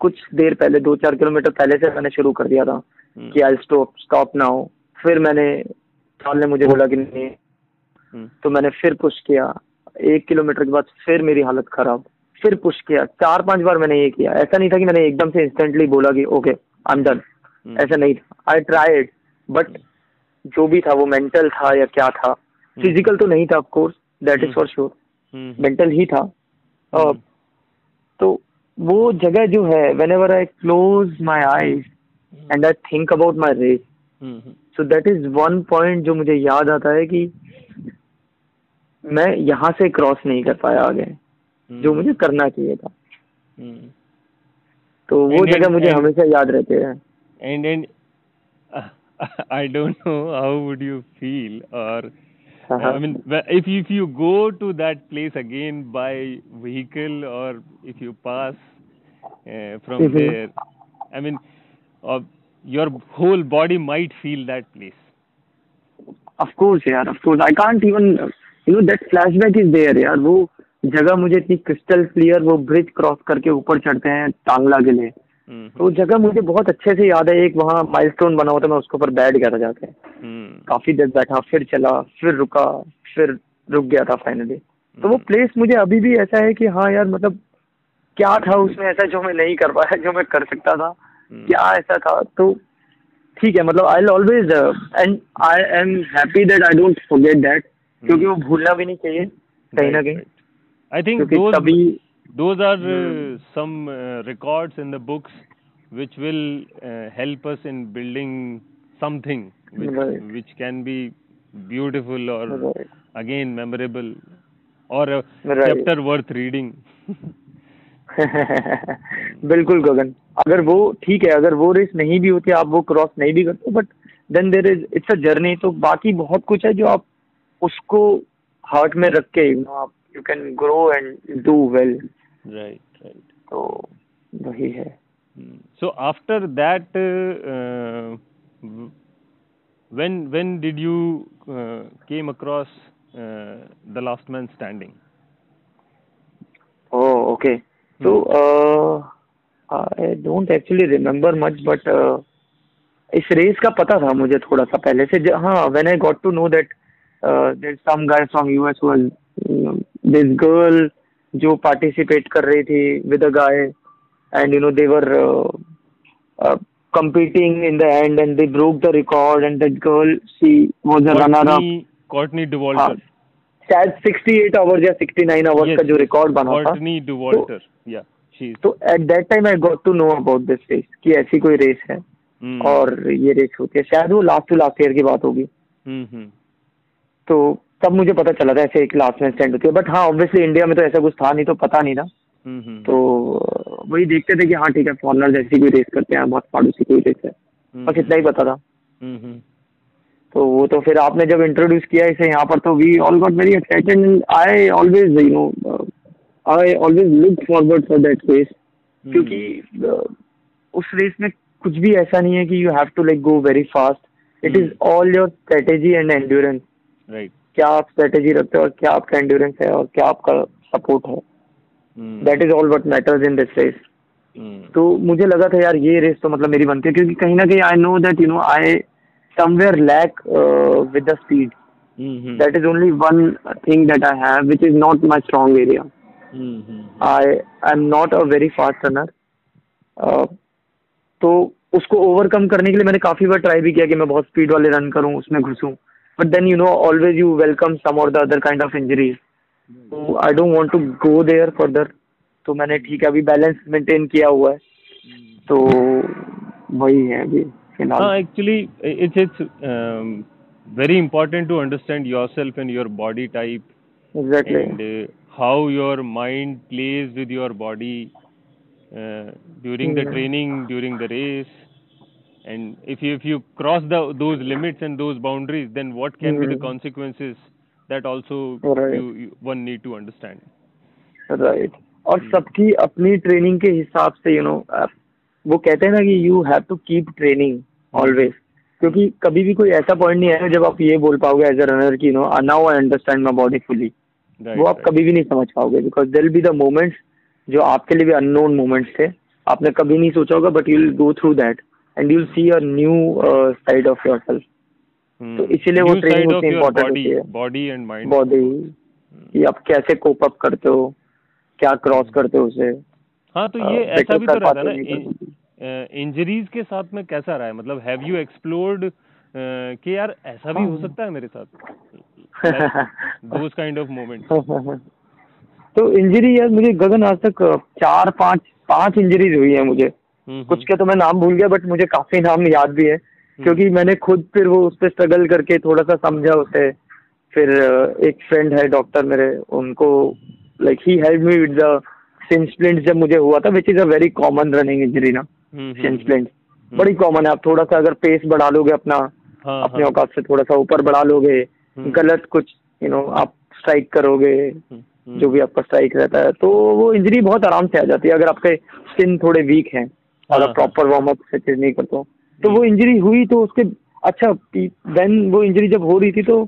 कुछ देर पहले दो चार किलोमीटर पहले से मैंने शुरू कर दिया था hmm. कि आई स्टॉप स्टॉप नाउ फिर मैंने साल ने मुझे बोला कि नहीं. तो मैंने फिर पुश किया। एक किलोमीटर के बाद फिर मेरी हालत खराब। फिर पुश किया। चार पाँच बार मैंने ये किया। ऐसा नहीं था कि मैंने एकदम से इंस्टेंटली बोला कि ओके आई एम डन ऐसा नहीं था। आई ट्राइड बट जो भी था वो मेंटल था या क्या था फ़िज़िकल hmm. तो नहीं था of course that is for sure mental ही था। uh, तो वो जगह जो है whenever I close my eyes and I think about my race so that is one point जो मुझे याद आता है कि मैं यहाँ से क्रॉस नहीं कर पाया आगे जो मुझे करना चाहिए था। तो वो जगह मुझे हमेशा याद रहते हैं। And and I don't know how would you feel और I mean if you if you go to that place again by vehicle और if you pass from there I mean your whole body might feel that place of course यार of course I can't even you know, that flashback is there, यार। वो जगह मुझे इतनी crystal clear वो bridge cross करके ऊपर चढ़ते हैं टांगला के लिए। हम्म। तो जगह मुझे बहुत अच्छे से याद है। एक वहाँ माइलस्टोन बना हुआ था मैं उसके ऊपर बैठ गया था जाके। हम्म। काफ़ी देर बैठा फिर चला फिर रुका फिर रुक गया था फाइनली तो वो प्लेस हम्म। मुझे अभी भी ऐसा है कि हाँ यार मतलब क्या था उसमें ऐसा जो मैं नहीं कर पाया जो मैं कर सकता था? क्या ऐसा था? तो ठीक है मतलब I always and I am happy that I don't forget that क्योंकि वो भूलना भी नहीं चाहिए कहीं ना कहीं आई थिंक तभी those are uh, some uh, records in the books which will uh, help us in building something which, right. which can be beautiful or right. again memorable or a right. chapter worth reading बिल्कुल गगन अगर वो ठीक है अगर वो race नहीं भी होती आप वो क्रॉस नहीं भी करते but then there is it's a journey तो बाकी बहुत कुछ है जो आप उसको हार्ट में रख के यू नो आप you can grow and do well right right तो वही है। So after that when when did you came across the last man standing oh okay तो I don't actually remember much but इस race का पता था मुझे थोड़ा सा पहले से। हाँ when I got to know that there some guy from US was this girl जो पार्टिसिपेट कर रही थी with a guy and you know they were competing in the end and they broke the record and that girl she was a runner up Courtney Dauwalter शायद 68 hours या 69 hours का जो record बना था। Courtney Dauwalter या तो at that time I got to know about this race कि ऐसी कोई रेस है hmm. और ये रेस होती है। शायद वो लास्ट टू लास्ट ईयर की बात होगी। Hmm, hmm. तो तब मुझे पता चला था ऐसे एक लास्ट में स्टैंड होती है। बट हाँ ऑब्वियसली इंडिया में तो ऐसा कुछ था नहीं तो पता नहीं था। हम्म, हम्म। तो वही देखते थे कि हाँ ठीक है फॉरनर जैसी कोई रेस करते हैं बहुत पड़ोसी कोई रेस है। हम्म, बस इतना ही पता था। तो वो तो फिर आपने जब इंट्रोड्यूस किया इसे यहाँ पर तो we all got very excited I always you know I always look forward for that race क्योंकि उस रेस में कुछ भी ऐसा नहीं है कि you have to like go very fast it is all your strategy and endurance right क्या आप स्ट्रेटेजी रखते हो और क्या आपका एंड्योरेंस है और क्या आपका सपोर्ट है? That is all what matters in this race तो मुझे लगा था यार ये रेस तो मतलब मेरी बनती है क्योंकि कहीं ना कहीं I know that you know I somewhere lack with the speed that is only one thing that I have which is not my strong area I I am not a very fast runner तो उसको overcome करने के लिए मैंने काफ़ी बार try भी किया कि मैं बहुत स्पीड वाले रन करूँ उसमें घुसूं। But then you know always you welcome some or the other kind of injuries so i don't want to go there further तो मैंने ठीक है अभी बैलेंस मेंटेन किया हुआ है तो वही है अभी फ़िलहाल हाँ actually it's it's very important to understand yourself and your body type exactly and uh, how your mind plays with your body uh, during yeah. the training during the race and if you if you cross the those limits and those boundaries then what can mm-hmm. be the hmm. consequences that also right. you, you, one need to understand right और hmm. सबकी अपनी training के हिसाब से you you know know, वो कहते हैं ना कि you have to keep training always क्योंकि कभी भी कोई ऐसा पॉइंट नहीं आएगा जब आप ये बोल पाओगे एज अ रनर की no now I understand my body fully वो आप right. कभी भी नहीं समझ पाओगे because there be the moments जो आपके लिए भी अननोन मोमेंट्स थे आपने कभी नहीं सोचा होगा but you will go through that and you'll see a new side of yourself तो इसीलिए वो ट्रेनिंग उतनी इम्पोर्टेंट होती है। बॉडी एंड माइंड बॉडी कि आप कैसे कोप अप करते हो? क्या क्रॉस hmm. करते हो उसे? हाँ तो ये uh, ऐसा भी तो रहता है ना इंजरीज के साथ में कैसा रहा है? मतलब हैव यू एक्सप्लोर्ड कि यार ऐसा भी हो हाँ। सकता है मेरे साथ? दोस काइंड ऑफ़ मोमेंट तो इंजरी यार मुझे गगन आज तक चार पाँच पाँच इंजरीज हुई है मुझे। कुछ हम्म। के तो मैं नाम भूल गया बट मुझे काफ़ी नाम याद भी है हम्म। क्योंकि मैंने खुद फिर वो उस पर स्ट्रगल करके थोड़ा सा समझा उसे। फिर एक फ्रेंड है डॉक्टर मेरे उनको like he help me with the shin splint जब मुझे हुआ था which is a very common running injury ना सिन स्प्लिंट बड़ी कॉमन है आप थोड़ा सा अगर पेस बढ़ा लोगे अपना हाँ, अपने हाँ। औकात से थोड़ा सा ऊपर बढ़ा लोगे गलत कुछ यू नो आप स्ट्राइक करोगे जो भी आपका स्ट्राइक रहता है तो वो इंजरी बहुत आराम से आ जाती है अगर आपके स्किन थोड़े वीक हैं। और प्रॉपर वार्म अप चीज़ नहीं करते हो। तो वो इंजरी हुई तो उसके अच्छा देन वो इंजरी जब हो रही थी तो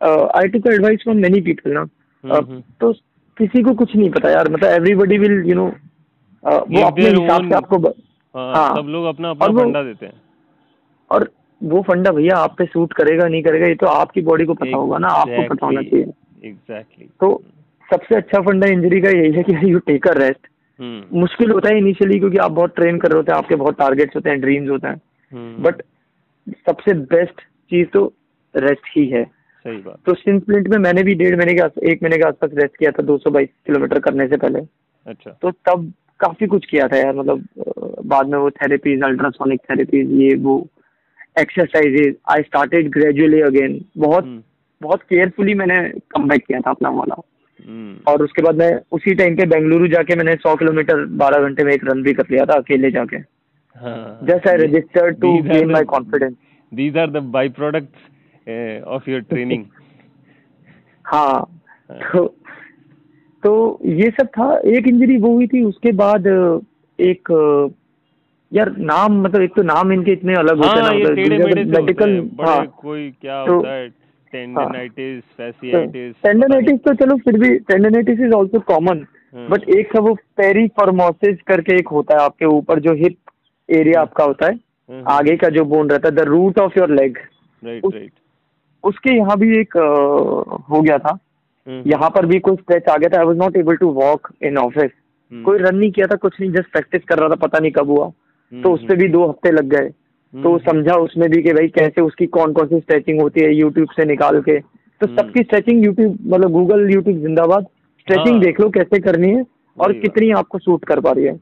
I took advice from many people ना। हम्म, हम्म। तो किसी को कुछ नहीं पता यार मतलब एवरीबडी विल यू नो वो अपने हिसाब से आपको हाँ, हाँ। सब लोग अपना अपना फंडा देते हैं। और वो फंडा भैया आप पे सूट करेगा नहीं करेगा ये तो आपकी बॉडी को पता होगा ना आपको पता होना चाहिए। एग्जैक्टली तो सबसे अच्छा फंडा इंजरी का यही है कि यू टेक अ रेस्ट मुश्किल होता है इनिशियली क्योंकि आप बहुत ट्रेन कर रहे होते हैं आपके बहुत टारगेट्स होते हैं ड्रीम्स होते हैं। But hmm. सबसे बेस्ट चीज़ तो रेस्ट ही है। सही बात। तो में मैंने भी डेढ़ महीने के एक महीने के आसपास रेस्ट किया था 222 किलोमीटर करने से पहले। अच्छा। तो तब काफ़ी कुछ किया था यार मतलब बाद में वो थेरेपीज अल्ट्रासोनिक थेरेपीज ये वो exercises I started gradually again बहुत हम्म। बहुत केयरफुली मैंने कम बैक किया था अपना वाला। हम्म। और उसके बाद मैं उसी टाइम पे बेंगलुरु जाके मैंने सौ किलोमीटर बारह घंटे में एक रन भी कर लिया था अकेले जाके। Just I registered to gain my confidence these are the by product of your training हाँ। तो तो ये सब था। एक इंजरी वो हुई थी उसके बाद एक यार नाम मतलब एक तो नाम इनके इतने अलग हाँ, होते हैं। मेडिकल हाँ। कोई क्या तो, होता है? टेंडनाइटिस फैसियाइटिस टेंडनाइटिस तो चलो फिर भी tendinitis is also common but एक था वो पेरीफॉर्मोसिस करके एक होता है आपके ऊपर जो हिप एरिया आपका होता है हम्म। आगे का जो बोन रहता है the root of your leg right right उसके यहाँ भी एक हो गया था। यहाँ पर भी कोई स्ट्रेच आ गया था I was not able to walk in office कोई रन नहीं किया था कुछ नहीं जस्ट प्रैक्टिस कर रहा था पता नहीं कब हुआ। तो उस पर भी दो हफ़्ते लग गए। तो हम्म। समझा उसमें भी कि भाई कैसे उसकी कौन कौन सी स्ट्रेचिंग होती है यूट्यूब से निकाल के। तो हम्म। सबकी स्ट्रेचिंग यूट्यूब मतलब गूगल यूट्यूब जिंदाबाद। स्ट्रेचिंग हाँ। देख लो कैसे करनी है और कितनी आपको सूट कर पा रही है।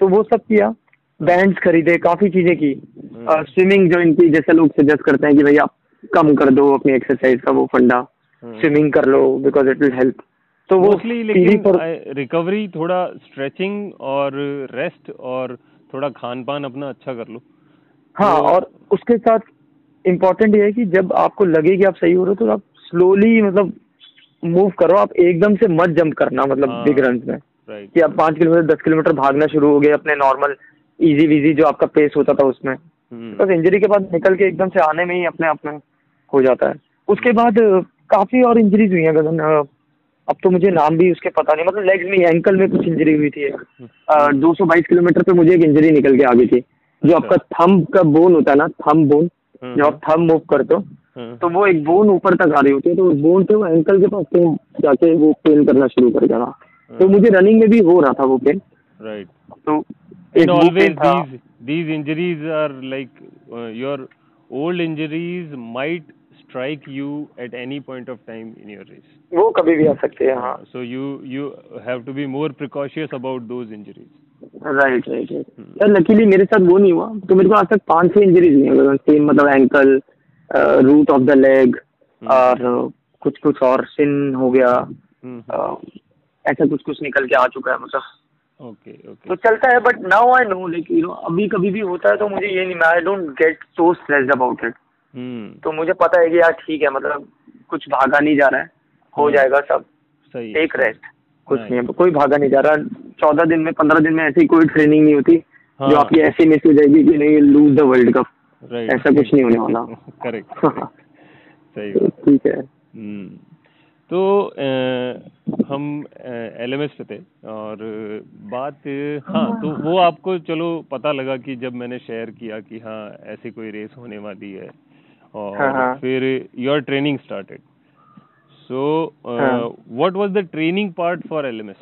तो वो सब किया बैंड्स खरीदे काफ़ी चीज़ें की। स्विमिंग हम्म। जो इनकी जैसे लोग सजेस्ट करते हैं कि भाई आप कम कर दो अपनी एक्सरसाइज का वो फंडा। स्विमिंग कर लो बिकॉज़ इट विल हेल्प तो वो लेकिन रिकवरी थोड़ा स्ट्रेचिंग और रेस्ट और थोड़ा खान पान अपना अच्छा कर लो। हाँ और उसके साथ इम्पोर्टेंट ये है कि जब आपको लगे कि आप सही हो रहे हो तो आप स्लोली मतलब मूव करो। आप एकदम से मत जंप करना मतलब बिग रन में। कि आप पाँच किलोमीटर दस किलोमीटर भागना शुरू हो गए अपने नॉर्मल इजी वीजी जो आपका पेस होता था उसमें। हम्म। बस इंजरी के बाद निकल के एकदम से आने में ही अपने आप में हो जाता है। उसके बाद काफ़ी और इंजरीज हुई है गगन। अब तो मुझे नाम भी उसके पता नहीं मतलब लेग्स में एंकल में कुछ इंजरी हुई थी। हम्म। दो सौ बाईस किलोमीटर पे मुझे एक इंजरी निकल के आ गई थी। जो आपका थंब का बोन होता है ना थंब बोन जो आप थम मूव करते हो तो वो एक बोन ऊपर तक आ रही होती है तो उस बोन से वो एंकल के पास जाके वो पेन करना शुरू कर देना तो मुझे रनिंग में भी हो रहा था वो पेन राइट तो ऑलवेज कभी भी आ सकते हैं हाँ। So you you right right luckily मेरे साथ वो नहीं हुआ तो मेरे को आज तक पाँच छह इंजरीज नहीं हुई। सेम मतलब ankle root of the leg और कुछ कुछ और सिन हो गया। Uh, ऐसा कुछ कुछ निकल के आ चुका है मतलब ओके ओके तो चलता है but now I know like you know अभी कभी भी होता है तो मुझे ये नहीं I don't get so stressed about it तो मुझे पता है कि यार ठीक है मतलब कुछ भागा नहीं जा रहा है। हो हम्म। जाएगा सब। सही टेक रेस्ट कुछ नहीं है। कोई भागा नहीं जा रहा। चौदह दिन में पंद्रह दिन में ऐसी कोई ट्रेनिंग नहीं होती हाँ. जो आपकी ऐसी मिस हो जाएगी कि नहीं लूज द वर्ल्ड कप ऐसा कुछ नहीं होने वाला। करेक्ट सही ठीक है। हम्म। तो आ, हम एल एम एस पे थे और बात हाँ तो वो आपको चलो पता लगा कि जब मैंने शेयर किया कि हाँ ऐसी कोई रेस होने वाली है और हाँ, हाँ. फिर your training started so what was the training part for us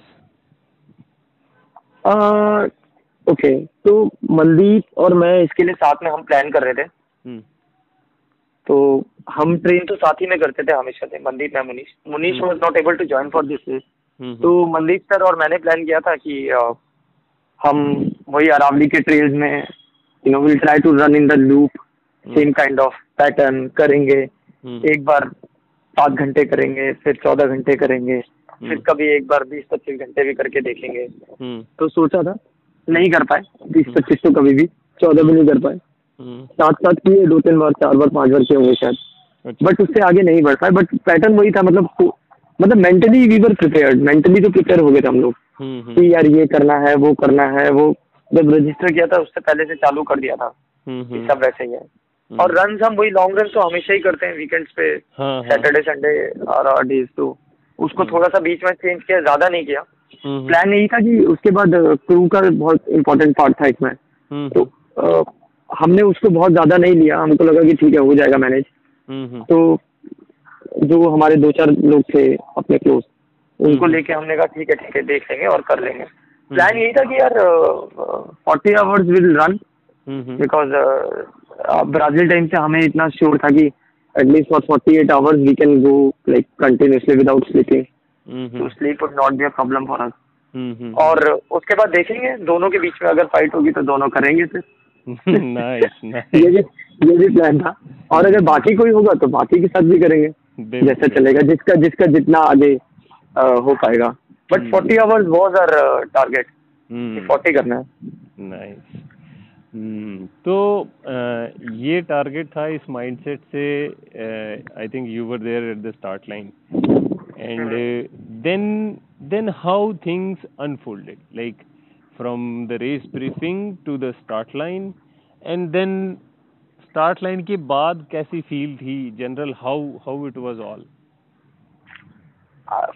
okay तो मनदीप और मैं इसके लिए साथ में हम प्लान कर रहे थे। हम्म। तो हम ट्रेन तो साथ ही में करते थे हमेशा से मनदीप मैं Munish. Munish was not able to join for this तो मनदीप सर और मैंने प्लान किया था कि uh, हम वही अरावली के ट्रेल्स में you know will try to run in the loop same kind of pattern करेंगे। hmm. एक बार सात घंटे करेंगे फिर चौदह घंटे करेंगे. फिर कभी एक बार बीस पच्चीस घंटे भी करके देखेंगे। hmm. तो सोचा था नहीं कर पाए बीस पच्चीस तो कभी भी चौदह भी नहीं कर पाए। साथ साथ किए दो तीन बार चार बार पाँच बार किए होंगे शायद। बट अच्छा। उससे आगे नहीं बढ़ पाए बट पैटर्न वही था मतलब मतलब mentally we were prepared mentally तो प्रिपेयर हो गए थे हम लोग। हम्म, हम्म। कि यार ये करना है वो करना है वो जब रजिस्टर किया था उससे पहले से चालू कर दिया था। हम्म, सब वैसे ही है। और रन हम वही लॉन्ग रन तो हमेशा ही करते हैं वीकेंड्स पे सैटरडे संडे और डेज़ तो। उसको थोड़ा सा बीच में चेंज किया ज़्यादा नहीं किया। प्लान यही था कि उसके बाद क्रू का बहुत इम्पोर्टेंट पार्ट था इसमें। तो आ, हमने उसको बहुत ज़्यादा नहीं लिया। हमको लगा कि ठीक है हो जाएगा मैनेज हम्म, हम्म। तो जो हमारे दो चार लोग थे अपने क्लोज उनको हम्म। लेके हमने कहा ठीक है ठीक है देख लेंगे और कर लेंगे। प्लान यही था कि यार forty hours will run because Brazil time से हमें इतना श्योर था कि at least for forty eight hours we can go like continuously without sleeping तो sleep would not be a problem for us और उसके बाद देखेंगे दोनों के बीच में अगर फाइट होगी तो दोनों करेंगे फिर। नाइस ये भी ये भी प्लान था। और अगर बाकी कोई होगा तो बाकी के साथ भी करेंगे। जैसा चलेगा जिसका जिसका जितना आगे आ, हो पाएगा। But forty hours was our target forty करना है। Nice hmm. तो uh, ये टारगेट था इस माइंडसेट से I think you were there at the start line and then then how things unfolded like from the race briefing to the start line and then start line के बाद कैसी feel थी general how how it was all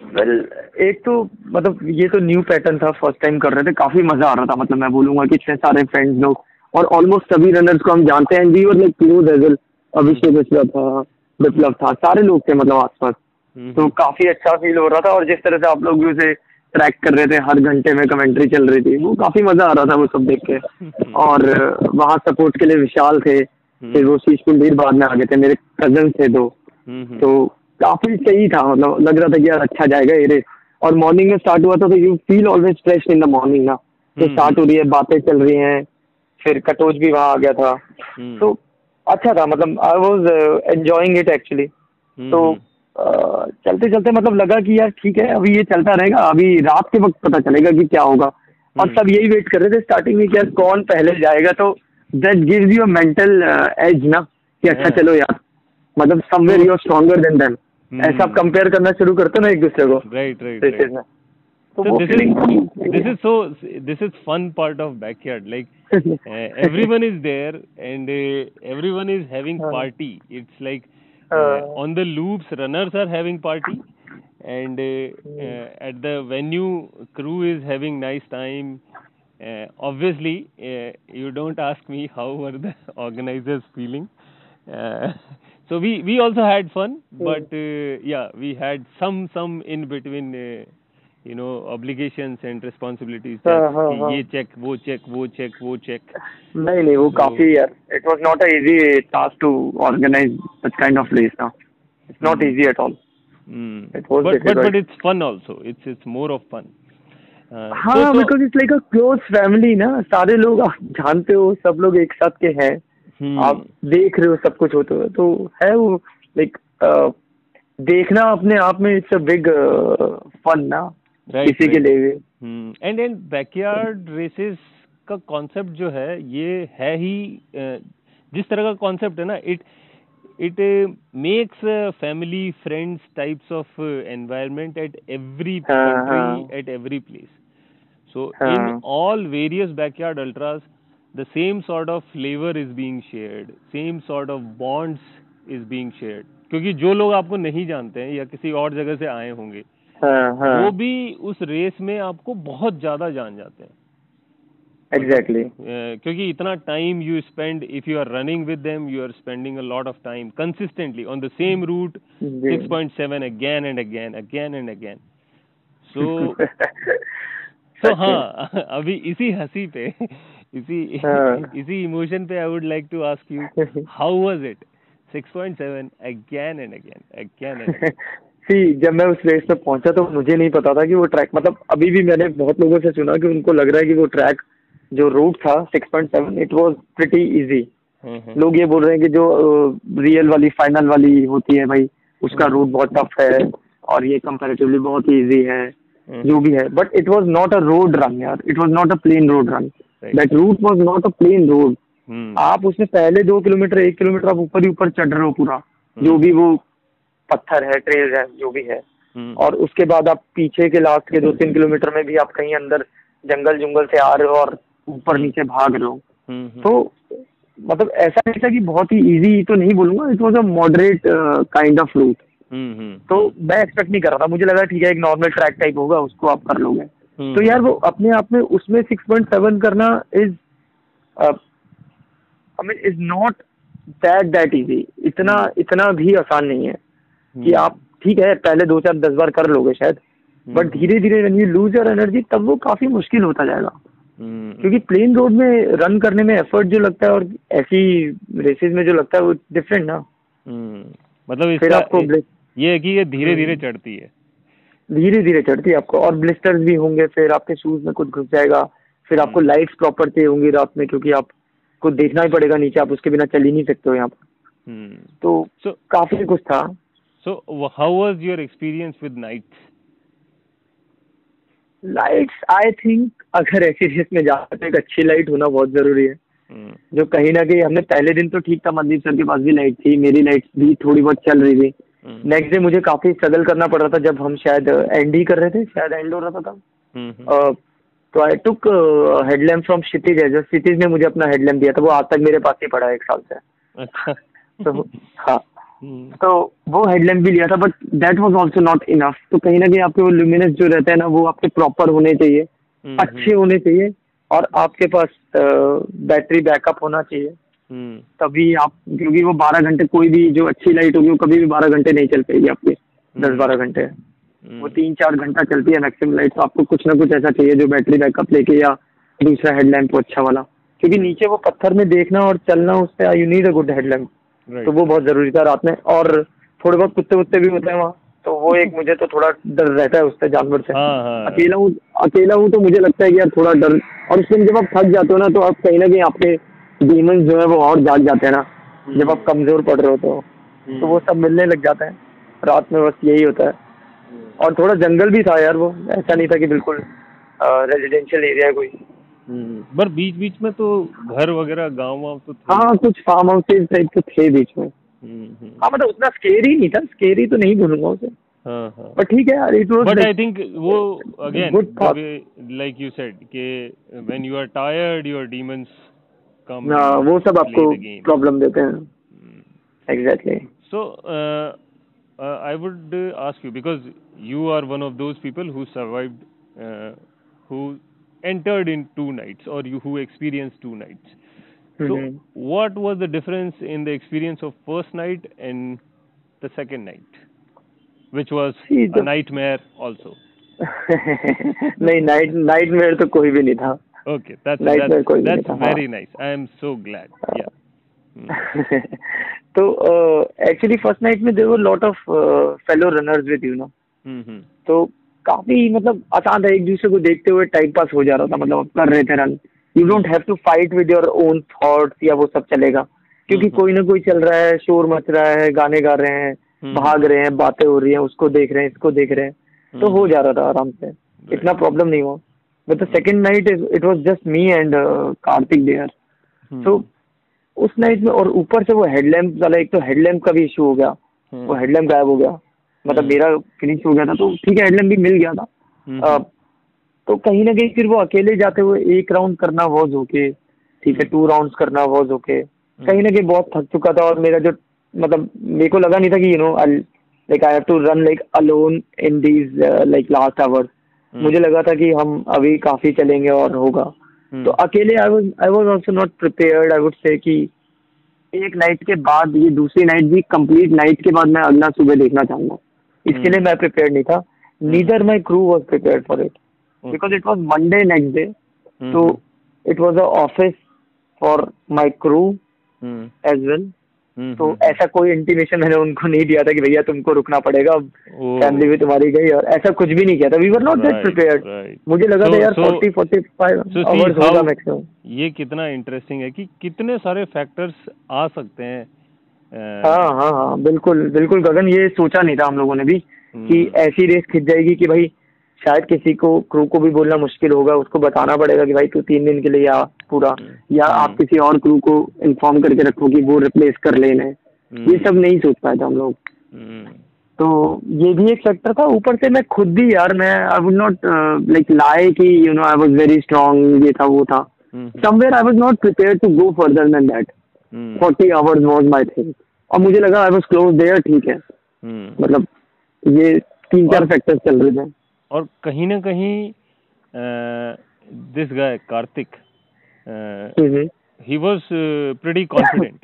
well एक तो मतलब ये तो new pattern था फ़र्स्ट टाइम कर रहे थे काफ़ी मज़ा आ रहा था। मतलब मैं बोलूँगा कि इतने सारे फ्रेंड्स लोग और ऑलमोस्ट सभी रनर्स को हम जानते हैं we were like close as well Abhishek Viplav था विप्लव था सारे लोग थे मतलब आसपास। हम्म, तो हम्म। काफ़ी अच्छा फील हो रहा था और जिस तरह से आप लोग भी उसे ट्रैक कर रहे थे हर घंटे में कमेंट्री चल रही थी वो काफ़ी मज़ा आ रहा था वो सब देख के। और वहाँ सपोर्ट के लिए विशाल थे फिर वो शीश कुलधीर बाद में आ गए थे मेरे कज़न थे दो। तो काफ़ी सही था मतलब लग रहा था कि यार अच्छा जाएगा ये रेस और मॉर्निंग में स्टार्ट हुआ था तो you feel always fresh in the morning ना तो स्टार्ट हो रही है बातें चल रही हैं फिर कटोज भी वहाँ आ गया था। तो अच्छा था मतलब I was enjoying it actually तो चलते चलते मतलब लगा कि यार ठीक है अभी ये चलता रहेगा अभी रात के वक्त पता चलेगा कि क्या होगा। और सब यही वेट कर रहे थे स्टार्टिंग में कि यार कौन पहले जाएगा तो that gives you mental edge ना कि अच्छा चलो यार मतलब somewhere you are stronger than them ऐसा आप कंपेयर करना शुरू करते ना एक दूसरे को। Right right So this is this is so this is fun part of backyard. Like uh, everyone is there and uh, everyone is having party. It's like uh, on the loops runners are having party and uh, uh, at the venue crew is having nice time. Uh, obviously uh, you don't ask me how were the organizers feeling. Uh, so we we also had fun but uh, yeah we had some some in between uh, you know obligations and responsibilities ये check वो check वो check वो check नहीं नहीं वो काफ़ी यार it was not a easy task to organise such kind of race ना। It's not easy at all but but but it's fun also it's it's more of fun हाँ because it's like a close family ना। सारे लोग आप जानते हो सब लोग एक साथ के हैं। Hmm. आप देख रहे हो सब कुछ होते हुए। तो है वो लाइक uh, देखना अपने आप में इट्स अ बिग फन ना। Right, किसी के लिए। एंड एंड बैकयार्ड रेसेस का कॉन्सेप्ट जो है ये है ही जिस तरह का कॉन्सेप्ट है ना it it makes family friends types of environment at every country at every place हाँ. in all various backyard ultras the same sort of flavor is being shared same sort of bonds is being shared. क्योंकि जो लोग आपको नहीं जानते हैं या किसी और जगह से आए होंगे हाँ, हाँ. वो भी उस रेस में आपको बहुत ज़्यादा जान जाते हैं एग्जैक्टली exactly. क्योंकि इतना time you spend if you are running with them you are spending a lot of time consistently on the same route 6.7 again and again again and again so so हाँ अभी इसी हँसी पे इसी हाँ. इसी इमोशन पे I would like to ask you how was it 6.7 again and again again and see जब मैं उस रेस में पहुँचा तो मुझे नहीं पता था कि वो ट्रैक मतलब अभी भी मैंने बहुत लोगों से सुना कि उनको लग रहा है कि वो ट्रैक जो रूट था 6.7 इट वाज प्रीटी इजी लोग ये बोल रहे हैं कि जो रियल वाली फाइनल वाली होती है भाई उसका रूट हम्म। बहुत टफ है और ये कंपैरेटिवली बहुत इजी है हम्म। जो भी है। But it was not a road run यार. It was not a plain road run that route was not a plain road आप उसमें पहले दो किलोमीटर एक किलोमीटर आप ऊपर ही ऊपर चढ़ रहे हो पूरा हम्म। जो भी वो पत्थर है ट्रेल है जो भी है। और उसके बाद आप पीछे के लास्ट के दो तीन किलोमीटर में भी आप कहीं अंदर जंगल जुंगल से आ रहे हो और ऊपर नीचे भाग रहे हो। हम्म, हम्म। तो मतलब ऐसा नहीं था कि बहुत ही इजी तो नहीं बोलूँगा it was a moderate kind of route तो मैं एक्सपेक्ट नहीं कर रहा था। मुझे लगा ठीक है एक नॉर्मल ट्रैक टाइप होगा उसको आप कर लोगे। हम्म, तो यार वो अपने आप में उसमें सिक्स पॉइंट सेवन करना is I mean is not that that easy इतना इतना भी आसान नहीं है। कि आप ठीक है पहले दो चार दस बार कर लोगे शायद बट धीरे धीरे when you lose your energy तब वो काफ़ी मुश्किल होता जाएगा। हम्म। क्योंकि प्लेन रोड में रन करने में एफर्ट जो लगता है और ऐसी रेसेस में जो लगता है वो डिफरेंट ना। हम्म। मतलब फिर आपको ये है कि ये धीरे धीरे हम्म। चढ़ती है। धीरे धीरे चढ़ती है आपको और ब्लिस्टर्स भी होंगे फिर आपके शूज़ में कुछ घुस जाएगा फिर आपको लाइट्स प्रॉपर चाहिए होंगी रात में क्योंकि आपको देखना ही पड़ेगा नीचे आप उसके बिना चल ही नहीं सकते हो यहाँ पर। तो so, काफ़ी कुछ था। So how was your experience with nights lights I think अगर ऐसी रेस में जा सकते एक अच्छी लाइट होना बहुत ज़रूरी है। हम्म। जो कहीं ना कहीं हमने पहले दिन तो ठीक था मनदीप सर के पास भी लाइट थी मेरी लाइट भी थोड़ी बहुत चल रही थी। नेक्स्ट हम्म। डे मुझे काफ़ी स्ट्रगल करना पड़ रहा था जब हम शायद एंड ही कर रहे थे शायद एंड हो रहा था तब। हम्म, तो आई टुक हेडलैम्प फ्रॉम क्षितिज है जो क्षितिज ने मुझे अपना हेडलैम्प दिया था वो आज तक मेरे पास ही पड़ा है एक साल से। अच्छा। तो हाँ। तो वो हेडलैम्प भी लिया था but that was also not enough तो कहीं ना कहीं आपके वो ल्यूमिनस जो रहता है ना वो आपके प्रॉपर होने चाहिए हम्म, अच्छे हम्म। होने चाहिए और आपके पास बैटरी बैकअप होना चाहिए। तभी आप क्योंकि वो बारह घंटे कोई भी जो अच्छी लाइट होगी वो कभी भी बारह घंटे नहीं चल पाएगी आपके दस बारह घंटे। वो तीन चार घंटा चलती है मैक्सिमम लाइट तो आपको कुछ ना कुछ ऐसा चाहिए जो बैटरी बैकअप लेके या दूसरा हेडलैम्प अच्छा वाला। क्योंकि नीचे वो पत्थर में देखना और चलना उससे you need a good headlamp तो वो बहुत ज़रूरी था रात में। और थोड़े बहुत कुत्ते वुत्ते भी होते हैं वहाँ। तो वो एक मुझे तो थोड़ा डर रहता है उससे जानवर से। हाँ, हाँ, अकेला हूँ अकेला हूँ तो मुझे लगता है कि यार थोड़ा डर। और उसमें जब आप थक जाते हो ना तो आप कहीं ना कहीं आपके डीमंस जो है वो और जाग जाते हैं ना। हम्म। जब आप कमज़ोर पड़ रहे हो तो। तो वो सब मिलने लग जाते हैं। रात में बस यही होता है। हम्म। और थोड़ा जंगल भी था यार वो। ऐसा नहीं था कि बिल्कुल रेजिडेंशियल एरिया है कोई। पर बीच बीच में तो घर वगैरह गाँव वाव तो हाँ कुछ फार्म हाउसेज टाइप के थे बीच में। हम्म, हम्म। हाँ मतलब उतना स्केरी नहीं था। स्केरी तो नहीं बोलूँगा उसे। हाँ, हाँ। ठीक है यार it was but I think वो अगेन लाइक यू सेड कि when you are tired your demons come वो सब आपको प्रॉब्लम देते हैं। Exactly so I would ask you because you are one of those people who survived who entered in two nights or you who experienced two nights. Mm-hmm. So, what was the difference in the experience of first night and the second night, which was See, the... a nightmare also? नहीं night nightmare तो कोई भी नहीं था okay that's that's, that's very nice i am so glad yeah hmm. तो actually first night में there were lot of fellow runners with you know तो काफ़ी मतलब आसान था एक दूसरे को देखते हुए टाइम पास हो जा रहा था मतलब कर रहे थे run you don't have to fight with your own thoughts या वो सब चलेगा। क्योंकि कोई ना कोई चल रहा है शोर मच रहा है गाने गा रहे हैं। भाग रहे हैं बातें हो रही हैं उसको देख रहे हैं इसको देख रहे हैं। तो हो जा रहा था आराम से। इतना प्रॉब्लम नहीं हुआ। But the second night it was just me and Kartik there तो उस नाइट में और ऊपर से वो हेडलैम्प वाला एक तो हेडलैम्प का भी इशू हो गया। वो हेडलैम्प गायब हो गया। मतलब हम्म। मेरा फिनिश हो गया था तो ठीक है हेडलैम्प भी मिल गया था। हम्म। तो कहीं ना कहीं फिर वो अकेले जाते हुए एक राउंड करना वॉज़ ओके ठीक है टू राउंड्स करना वॉज़ ओके कहीं ना कहीं बहुत थक चुका था और मेरा जो मतलब मेरे को लगा नहीं था कि you know like I have to run like alone in these like last hours मुझे लगा था कि हम अभी काफ़ी चलेंगे और होगा। हम्म। तो अकेले I was I was also not prepared I would say कि एक नाइट के बाद ये दूसरी नाइट भी कंप्लीट नाइट के बाद मैं अगला सुबह देखना चाहूँगा। इसके हम्म। लिए मैं प्रिपेयर नहीं था। Neither my crew was prepare for it because it was Monday next day तो it was a office for my crew as well तो ऐसा कोई इंटीमेशन मैंने उनको नहीं दिया था कि भैया तुमको रुकना पड़ेगा अब फैमिली भी तुम्हारी गई और ऐसा कुछ भी नहीं किया था। We were not that prepared मुझे लगा था यार फोर्टी फोर्टी फाइव आवर्स होगा मैक्सिमम ये कितना इंटरेस्टिंग है कि कितने सारे फैक्टर्स आ सकते हैं। हाँ हाँ हाँ बिल्कुल बिल्कुल गगन ये सोचा नहीं था हम लोगों ने भी कि हम्म। ऐसी रेस खिंच जाएगी कि भाई शायद किसी को क्रू को भी बोलना मुश्किल होगा उसको बताना पड़ेगा कि भाई तू तीन दिन के लिए आ पूरा हम्म। या आप किसी और क्रू को इन्फॉर्म करके रखो कि वो रिप्लेस कर लेना है ये सब नहीं सोच पाए थे हम लोग। हम्म। तो ये भी एक फैक्टर था ऊपर से मैं खुद भी यार मैं आई वुड नॉट लाइक लाए कि you know I was very strong ये था वो था। Somewhere I was not prepare to go further than that forty hours was my thing और मुझे लगा आई वाज क्लोज देयर ठीक है। मतलब ये तीन चार फैक्टर्स चल रहे थे। और कहीं ना कहीं this guy Kartik he was pretty confident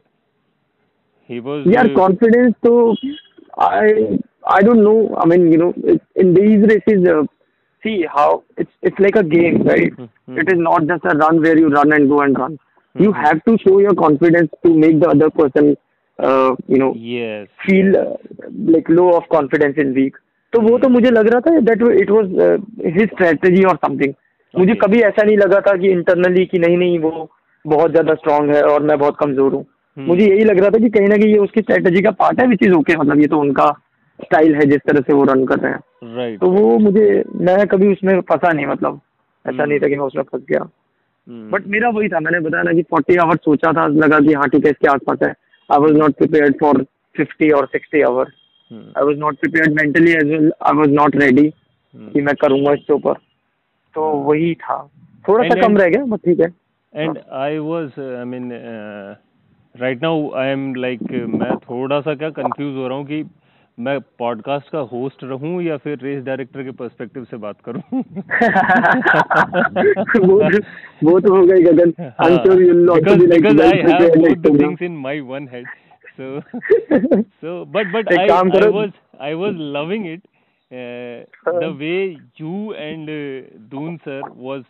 he was यार कॉन्फिडेंस तो I I don't know I mean you know in these races see how it's it's like a game right it is not just a run where you run and go and run you have to show your confidence to make the other person uh, you know yes feel uh, like low of confidence in weak तो वो तो मुझे लग रहा था that it was his strategy और something मुझे. कभी ऐसा नहीं लगा था कि इंटरनली कि नहीं नहीं वो बहुत ज़्यादा स्ट्रांग है और मैं बहुत कमज़ोर हूँ। Hmm. मुझे यही लग रहा था कि कहीं ना कहीं ये उसकी स्ट्रेटजी का पार्ट है विच इज़ ओके मतलब ये तो उनका स्टाइल है जिस तरह से वो रन कर रहे हैं। राइट तो वो मुझे मैं कभी उसमें फंसा नहीं मतलब ऐसा। नहीं था कि मैं उसमें फंस गया। बट मेरा वही था मैंने बताया ना कि फोर्टी आवर्स सोचा था लगा कि हाँ ठीक है इसके आसपास है। I was not prepared for fifty और sixty hours I was not prepared mentally as well I was not ready कि मैं करूँगा इसके ऊपर। तो वही था। थोड़ा सा कम रह गया बट ठीक है। And I was I mean right now I am like मैं थोड़ा सा क्या कंफ्यूज हो रहा हूँ कि मैं पॉडकास्ट का होस्ट रहूँ या फिर रेस डायरेक्टर के पर्सपेक्टिव से बात करूँ? वो तो हो गई Gagan I you not be like I have to things in my one head so so but but I I was I was loving it the way you and Doon sir was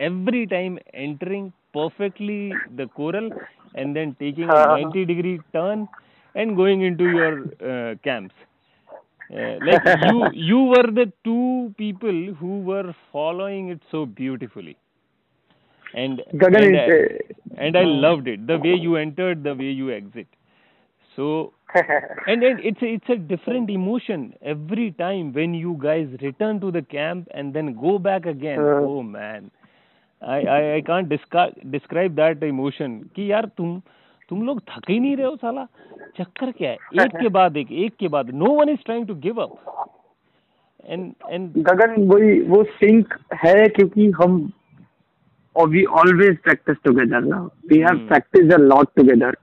every time entering perfectly the corral and then taking 90 degree turn and going into your uh, camps. Uh, like you you were the two people who were following it so beautifully and Gagan and, is I- and I loved it the way you entered, the way you exit. So and, and it's a, it's a different emotion every time when you guys return to the camp and then go back again. हाँ। Oh man, I I, I can't describe describe that emotion कि यार तुम तुम लोग थक ही नहीं रहे हो साला चक्कर क्या है एक के बाद एक एक के बाद no one is trying to give up and and Gagan वही वो सिंक है क्योंकि हम और वी ऑलवेज प्रैक्टिस टुगेदर ना we have. Practice a lot together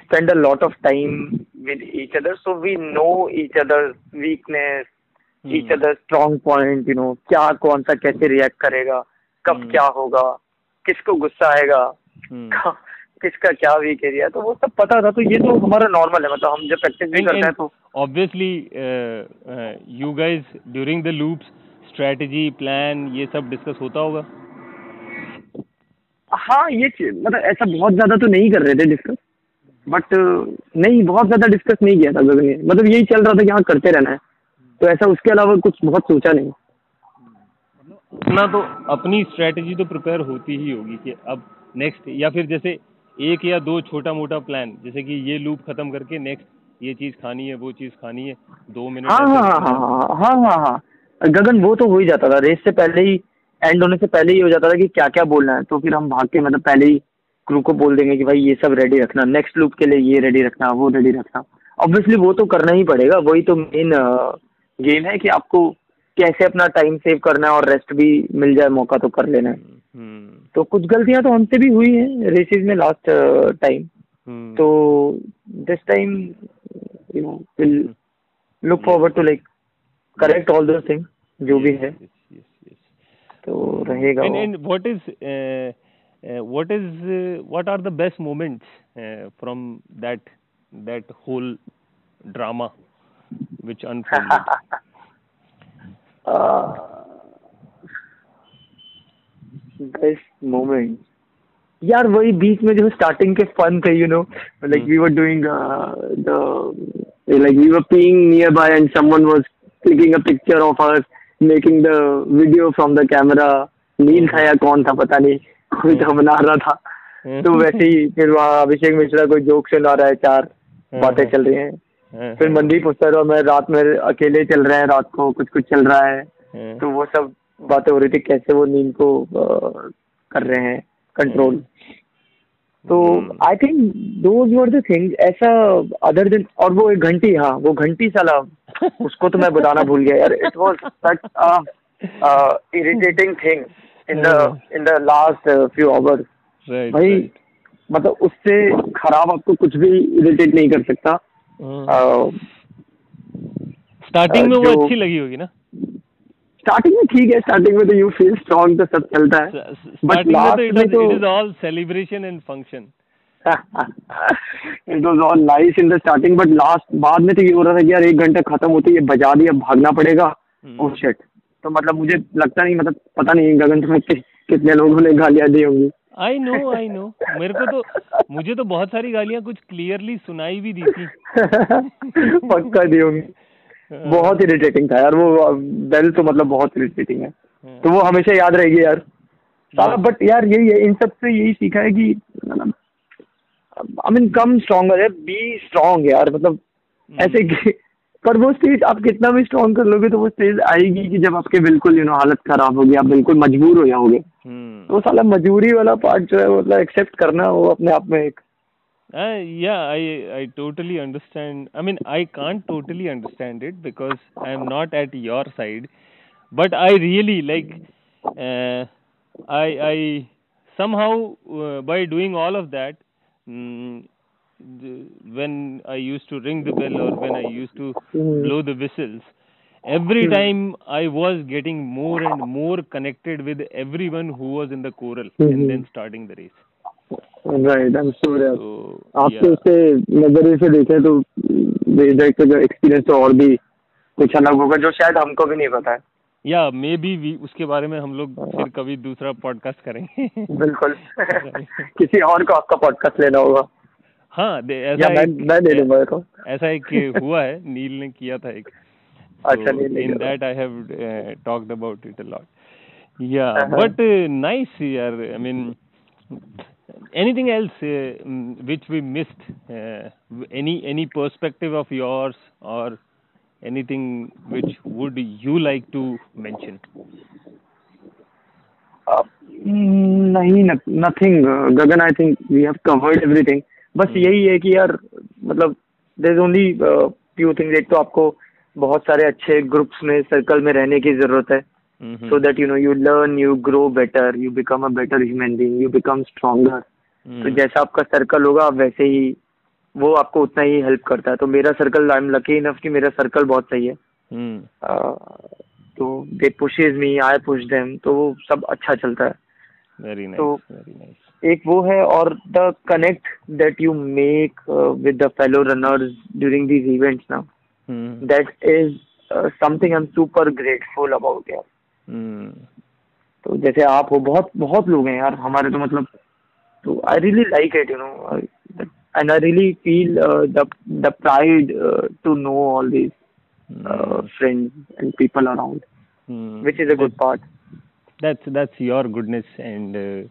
spend a lot of time with each other so we know each other's weakness each Hmm. other's strong point you know क्या कौन सा कैसे react करेगा कब Hmm. क्या होगा किसको गुस्सा आएगा Hmm. किसका क्या वीक एरिया तो वो सब पता था तो ये तो हमारा नॉर्मल है मतलब हम जब प्रैक्टिस भी करते हैं तो। obviously uh, uh, you guys during the loops strategy plan ये सब डिस्कस होता होगा? हाँ ये मतलब ऐसा बहुत ज़्यादा तो नहीं कर रहे थे डिस्कस बट नहीं बहुत ज़्यादा डिस्कस नहीं किया था गगन ने। मतलब यही चल रहा था कि हाँ करते रहना है। तो ऐसा उसके अलावा कुछ बहुत सोचा नहीं। अपना तो अपनी स्ट्रेटजी तो प्रिपेयर होती ही होगी कि अब नेक्स्ट या फिर जैसे एक या दो छोटा मोटा प्लान जैसे कि ये लूप खत्म करके नेक्स्ट ये चीज़ खानी है वो चीज़ खानी है दो मिनट हाँ हाँ हाँ हाँ हाँ हाँ हाँ हाँ गगन वो तो हो ही जाता था। रेस से पहले ही एंड होने से पहले ही हो जाता था कि क्या क्या बोलना है। तो फिर हम भाग के मतलब पहले ही क्रू को बोल देंगे कि भाई ये सब रेडी रखना। नेक्स्ट लूप के लिए ये रेडी रखना वो रेडी रखना। ऑब्वियसली वो तो करना ही पड़ेगा। वही तो मेन गेम है कि आपको कैसे अपना टाइम सेव करना है और रेस्ट भी मिल जाए मौका तो कर लेना है। हम्म। तो कुछ गलतियाँ तो हमसे भी हुई हैं रेसेस में लास्ट टाइम hmm. तो this time you know will look forward to like correct all two thing जो भी है। तो रहेगा and what is what is what are the best moments from that that whole drama which unfolded best moment यार वही बीच में जो स्टार्टिंग के फन थे you know like we were doing the like we were peeing nearby and someone was clicking a picture of us making the video from the camera. Neel था या कौन था पता नहीं। कोई तो बना रहा था। तो वैसे ही फिर वहाँ अभिषेक मिश्रा कोई जोक सुना रहा है चार बातें चल रही हैं। फिर मनदीप उत्तर और मैं रात में अकेले चल रहे हैं रात को कुछ कुछ चल रहा है। तो वो सब बातें हो रही थी कैसे वो नींद को आ, कर रहे हैं कंट्रोल तो I think those were the things ऐसा अदर देन और वो एक घंटी हाँ वो घंटी साला उसको तो मैं बताना भूल गया यार it was such irritating thing in the in the last few hours भाई मतलब उससे खराब आपको कुछ भी इरिटेट नहीं कर सकता। स्टार्टिंग में वो अच्छी लगी होगी ना? स्टार्टिंग में ठीक है स्टार्टिंग में तो यू फील स्ट्रॉन्ग तो सब चलता है। बट लास्ट में तो it is all celebration and function it was all nice in the starting but last बाद में तो ये हो रहा था कि यार एक घंटा खत्म होते ये बजा दिया भागना पड़ेगा। ओह hmm. शिट तो मतलब मुझे लगता नहीं मतलब पता नहीं गगन तुम्हें कि, कितने लोगों ने गालियाँ दी होंगी। आई नो आई नो मेरे को तो मुझे तो बहुत सारी गालियाँ कुछ क्लियरली सुनाई भी दी थी। पक्का दी होंगी। बहुत इरिटेटिंग था यार वो बेल तो मतलब बहुत इरिटेटिंग है हाँ। तो वो हमेशा याद रहेगी यार सारा बट यार यही है इन सबसे यही सीखा है कि आई मीन कम स्ट्रॉन्गर है बी स्ट्रॉन्ग यार मतलब। ऐसे कि पर वो स्टेज आप कितना भी स्ट्रॉन्ग कर लोगे तो वो स्टेज आएगी कि जब आपके बिल्कुल यू नो हालत खराब होगी आप बिल्कुल मजबूर हो जाओगे हम्म। तो साला मजबूरी वाला पार्ट जो है मतलब एक्सेप्ट करना वो अपने आप में एक Uh, yeah, I I totally understand. I mean, I can't totally understand it because I am not at your side, but I really like. Uh, I I somehow uh, by doing all of that, mm, the, when I used to ring the bell or when I used to mm. blow the whistles, every mm. time I was getting more and more connected with everyone who was in the choral mm-hmm. and then starting the race. Right I am sure उससे नज़रिए से देखें तो का experience तो और भी कुछ अलग होगा जो शायद हमको भी नहीं पता है। या मे बी उसके बारे में हम लोग हाँ। फिर कभी दूसरा पॉडकास्ट करेंगे। बिल्कुल। किसी और को आपका पॉडकास्ट लेना होगा। हाँ ऐसा मैं, मैं ले लूँगा ऐसा एक हुआ है नील ने किया था एक। अच्छा in that I have talked about it a lot yeah but nice यार I mean anything else uh, mm, which we missed uh, any any perspective of yours or anything which would you like to mention uh, नहीं nothing Gagan I think we have covered everything बस hmm. यही है कि यार मतलब there is only few things एक तो आपको बहुत सारे अच्छे ग्रुप्स में सर्कल में रहने की ज़रूरत है mm-hmm. so that you know you learn you grow better you become a better human being you become stronger mm-hmm. तो जैसा आपका सर्कल होगा वैसे ही वो आपको उतना ही हेल्प करता है तो मेरा circle I am lucky enough कि मेरा सर्कल बहुत सही है mm. uh, तो they pushes me I push them तो वो सब अच्छा चलता है वेरी नाइस तो very nice. एक वो है और the connect that you make with the fellow runners during these events now that is something I am super grateful about यार तो जैसे आप हो बहुत बहुत लोग हैं यार हमारे तो मतलब तो I really like it you know and I really feel the pride to know all these friends and people around which is a good part that's that's your goodness and uh,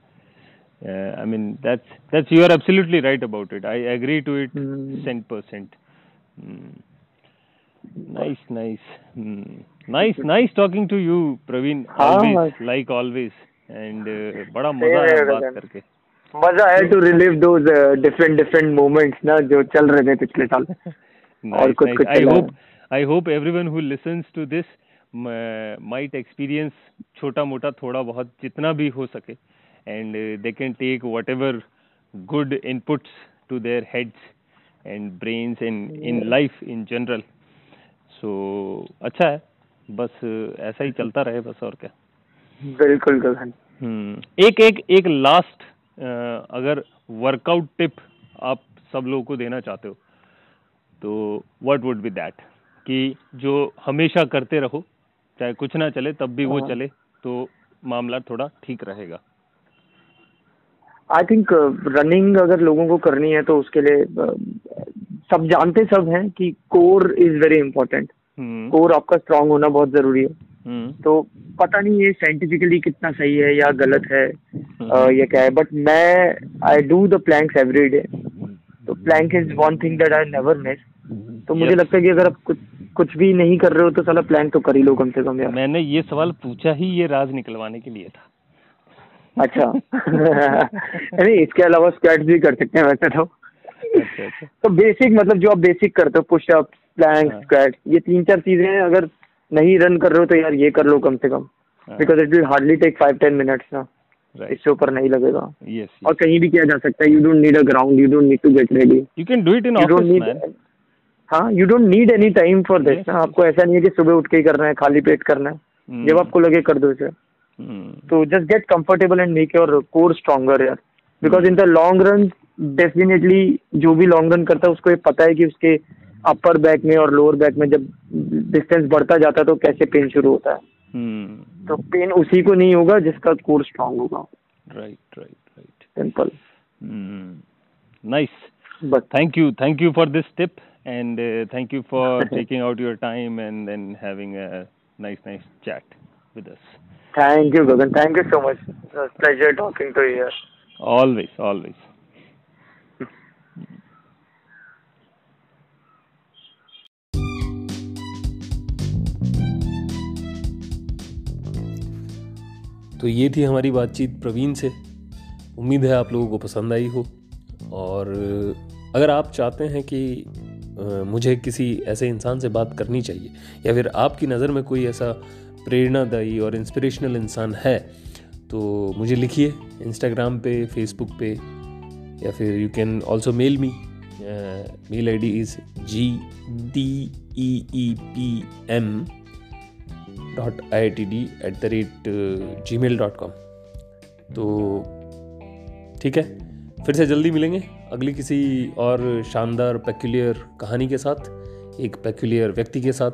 uh, i mean that's that's you are absolutely right about it i agree to it mm. cent percent mm. nice nice. Hmm. nice nice talking to you praveen हाँ, हाँ. Uh, बड़ा मज़ा आया बात करके. मज़ा आया to relive those different different moments ना जो चल रहे थे पिछले साल. और कुछ कुछ I hope I hope everyone who listens to this might experience छोटा मोटा थोड़ा बहुत जितना भी हो सके. And they can take whatever good inputs to their heads and brains in in life in general so अच्छा है बस ऐसा ही चलता रहे बस और क्या। बिल्कुल गगन हम्म एक एक एक लास्ट अगर वर्कआउट टिप आप सब लोगों को देना चाहते हो तो व्हाट वुड बी दैट कि जो हमेशा करते रहो चाहे कुछ ना चले तब भी वो हाँ। चले तो मामला थोड़ा ठीक रहेगा। आई थिंक रनिंग अगर लोगों को करनी है तो उसके लिए सब जानते सब हैं कि core is very important core आपका स्ट्रांग होना बहुत ज़रूरी है। हम्म। तो पता नहीं ये साइंटिफिकली कितना सही है या गलत है हम्म। uh, क्या है बट मैं I do the planks every day तो plank is one thing that I never miss तो मुझे लगता है कि अगर आप कुछ कुछ भी नहीं कर रहे हो तो साला प्लान तो कर ही लो कम से कम यार। मैंने ये सवाल पूछा ही ये राज निकलवाने के लिए था। अच्छा। नहीं इसके अलावा स्क्वाट भी कर सकते हैं वैसे तो। अच्छा, अच्छा। तो बेसिक मतलब जो आप बेसिक करते हो पुशअप प्लैंक स्क्वाट ये तीन चार चीज़ें हैं अगर नहीं रन कर रहे हो तो यार ये कर लो कम से कम। Because it will hardly take five ten minutes ना। इससे ऊपर नहीं लगेगा। Yes, yes. और कहीं भी किया जा सकता है। You don't need a ground you don't need to get ready you can do it in office man हाँ you don't need any time for this ना। आपको ऐसा नहीं है कि सुबह उठ के ही करना है खाली पेट करना है। hmm. जब आपको लगे कर दो इसे। Hmm. तो just get comfortable and make your core stronger यार। Because in the long run definitely जो भी लॉन्ग रन करता है उसको ये पता है कि उसके अपर बैक में और लोअर बैक में जब डिस्टेंस बढ़ता जाता है तो कैसे पेन शुरू होता है hmm. तो पेन उसी को नहीं होगा जिसका कोर स्ट्रांग होगा right right right simple nice but thank you thank you for this tip and thank you for taking out your time and then having a nice, nice chat with us. Thank you, Gagan. Thank you so much. It was pleasure talking to you. Always, always. तो ये थी हमारी बातचीत प्रवीण से उम्मीद है आप लोगों को पसंद आई हो और अगर आप चाहते हैं कि मुझे किसी ऐसे इंसान से बात करनी चाहिए या फिर आपकी नज़र में कोई ऐसा प्रेरणादायी और इंस्पिरेशनल इंसान है तो मुझे लिखिए इंस्टाग्राम पे फेसबुक पे, या फिर you can also mail me mail I D is G D E E P M dot I T D at the rate Gmail dot com तो ठीक है, फिर से जल्दी मिलेंगे अगली किसी और शानदार पेक्यूलियर कहानी के साथ, एक पेक्यूलियर व्यक्ति के साथ।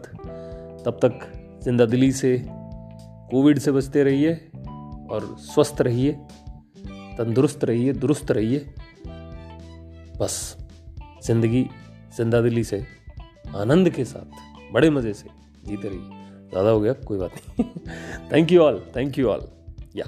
तब तक ज़िंदा दिली से, कोविड से बचते रहिए। और स्वस्थ रहिए, तंदुरुस्त रहिए, दुरुस्त रहिए। बस, ज़िंदगी ज़िंदा दिली से, आनंद के साथ, बड़े मज़े से जीते रहिए। ज़्यादा हो गया, कोई बात नहीं। Thank you all thank you all या